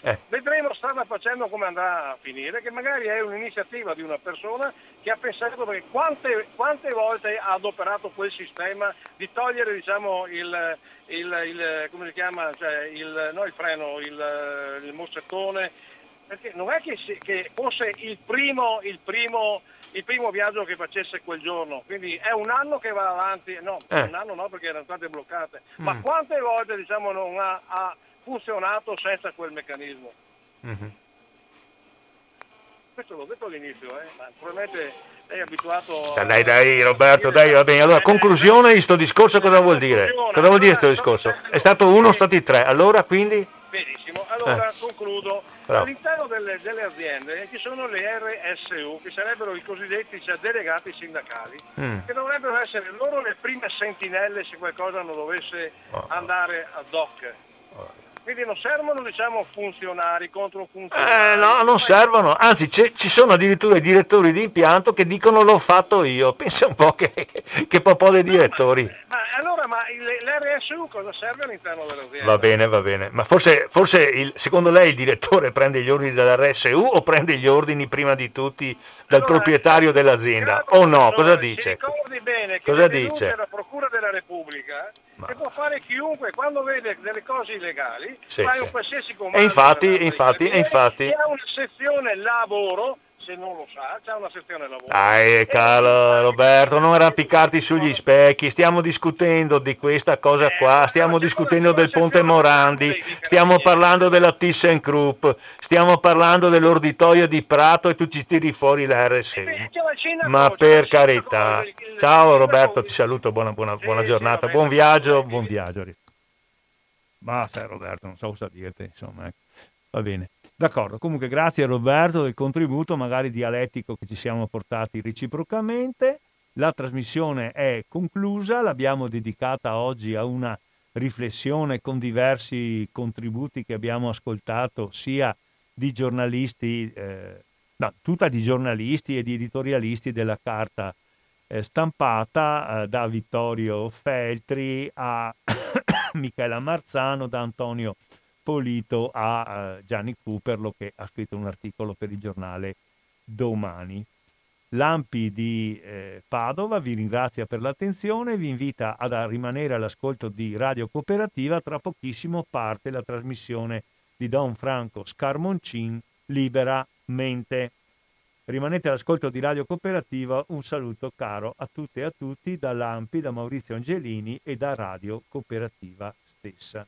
Eh. Vedremo strada facendo come andrà a finire, che magari è un'iniziativa di una persona che ha pensato perché quante, quante volte ha adoperato quel sistema di togliere diciamo, il, il- il- come si chiama, cioè, il, no, il freno, il, il moscettone, perché non è che, che fosse il primo, il, primo, il primo viaggio che facesse quel giorno, quindi è un anno che va avanti, no, Eh. un anno no perché erano state bloccate, ma Mm. quante volte diciamo, non ha, ha funzionato senza quel meccanismo? Mhm. Questo l'ho detto all'inizio, eh, ma probabilmente lei è abituato a... Dai, dai, Roberto, dai, va bene. Allora, conclusione di sto discorso cosa vuol dire? Cosa vuol dire sto discorso? È stato uno, stati tre. Allora, quindi? Benissimo, allora concludo. Bravo. All'interno delle, delle aziende ci sono le RSU, che sarebbero i cosiddetti cioè, delegati sindacali, Mm. che dovrebbero essere loro le prime sentinelle se qualcosa non dovesse Oh. andare ad hoc. Quindi non servono diciamo funzionari contro funzionari. Eh, no, non servono. Anzi, ci sono addirittura i direttori di impianto che dicono l'ho fatto io. Pensa un po' che, che popò dei direttori. Ma allora, ma il- l'RSU cosa serve all'interno dell'azienda? Va bene, va bene. Ma forse, forse il- secondo lei il direttore prende gli ordini dall'RSU o prende gli ordini prima di tutti dal Allora, proprietario dell'azienda? O no? Cosa dice? ricordi bene che Cosa dice? alla Procura della Repubblica Ma- che può fare chiunque quando vede delle cose illegali, Sì, fai sì. un qualsiasi comando. E infatti, infatti, e infatti. Che ha una sezione lavoro, se non lo sa, c'è una sezione lavoro. Dai, caro Roberto, non arrampicarti sugli specchi, stiamo discutendo di questa cosa qua, stiamo discutendo del Ponte Morandi, stiamo parlando della ThyssenKrupp, stiamo parlando dell'orditorio di Prato e tu ci tiri fuori la. Eh, sindaco, Ma per carità. Ciao Roberto, ti saluto, buona, buona, buona giornata, buon viaggio, buon viaggio. Basta Roberto, non so cosa dirti, insomma. ecco. Va bene. D'accordo, comunque grazie Roberto del contributo, magari dialettico che ci siamo portati reciprocamente. La trasmissione è conclusa, l'abbiamo dedicata oggi a una riflessione con diversi contributi che abbiamo ascoltato sia di giornalisti, eh, no, tutta di giornalisti e di editorialisti della carta eh, stampata eh, da Vittorio Feltri a Michela Marzano, da Antonio Polito a eh, Gianni Cooperlo che ha scritto un articolo per il giornale Domani. Lampi di eh, Padova vi ringrazia per l'attenzione e vi invita a rimanere all'ascolto di Radio Cooperativa. Tra pochissimo parte la trasmissione di Don Franco Scarmoncin Liberamente. Rimanete all'ascolto di Radio Cooperativa. Un saluto caro a tutte e a tutti da Lampi, da Maurizio Angelini e da Radio Cooperativa stessa.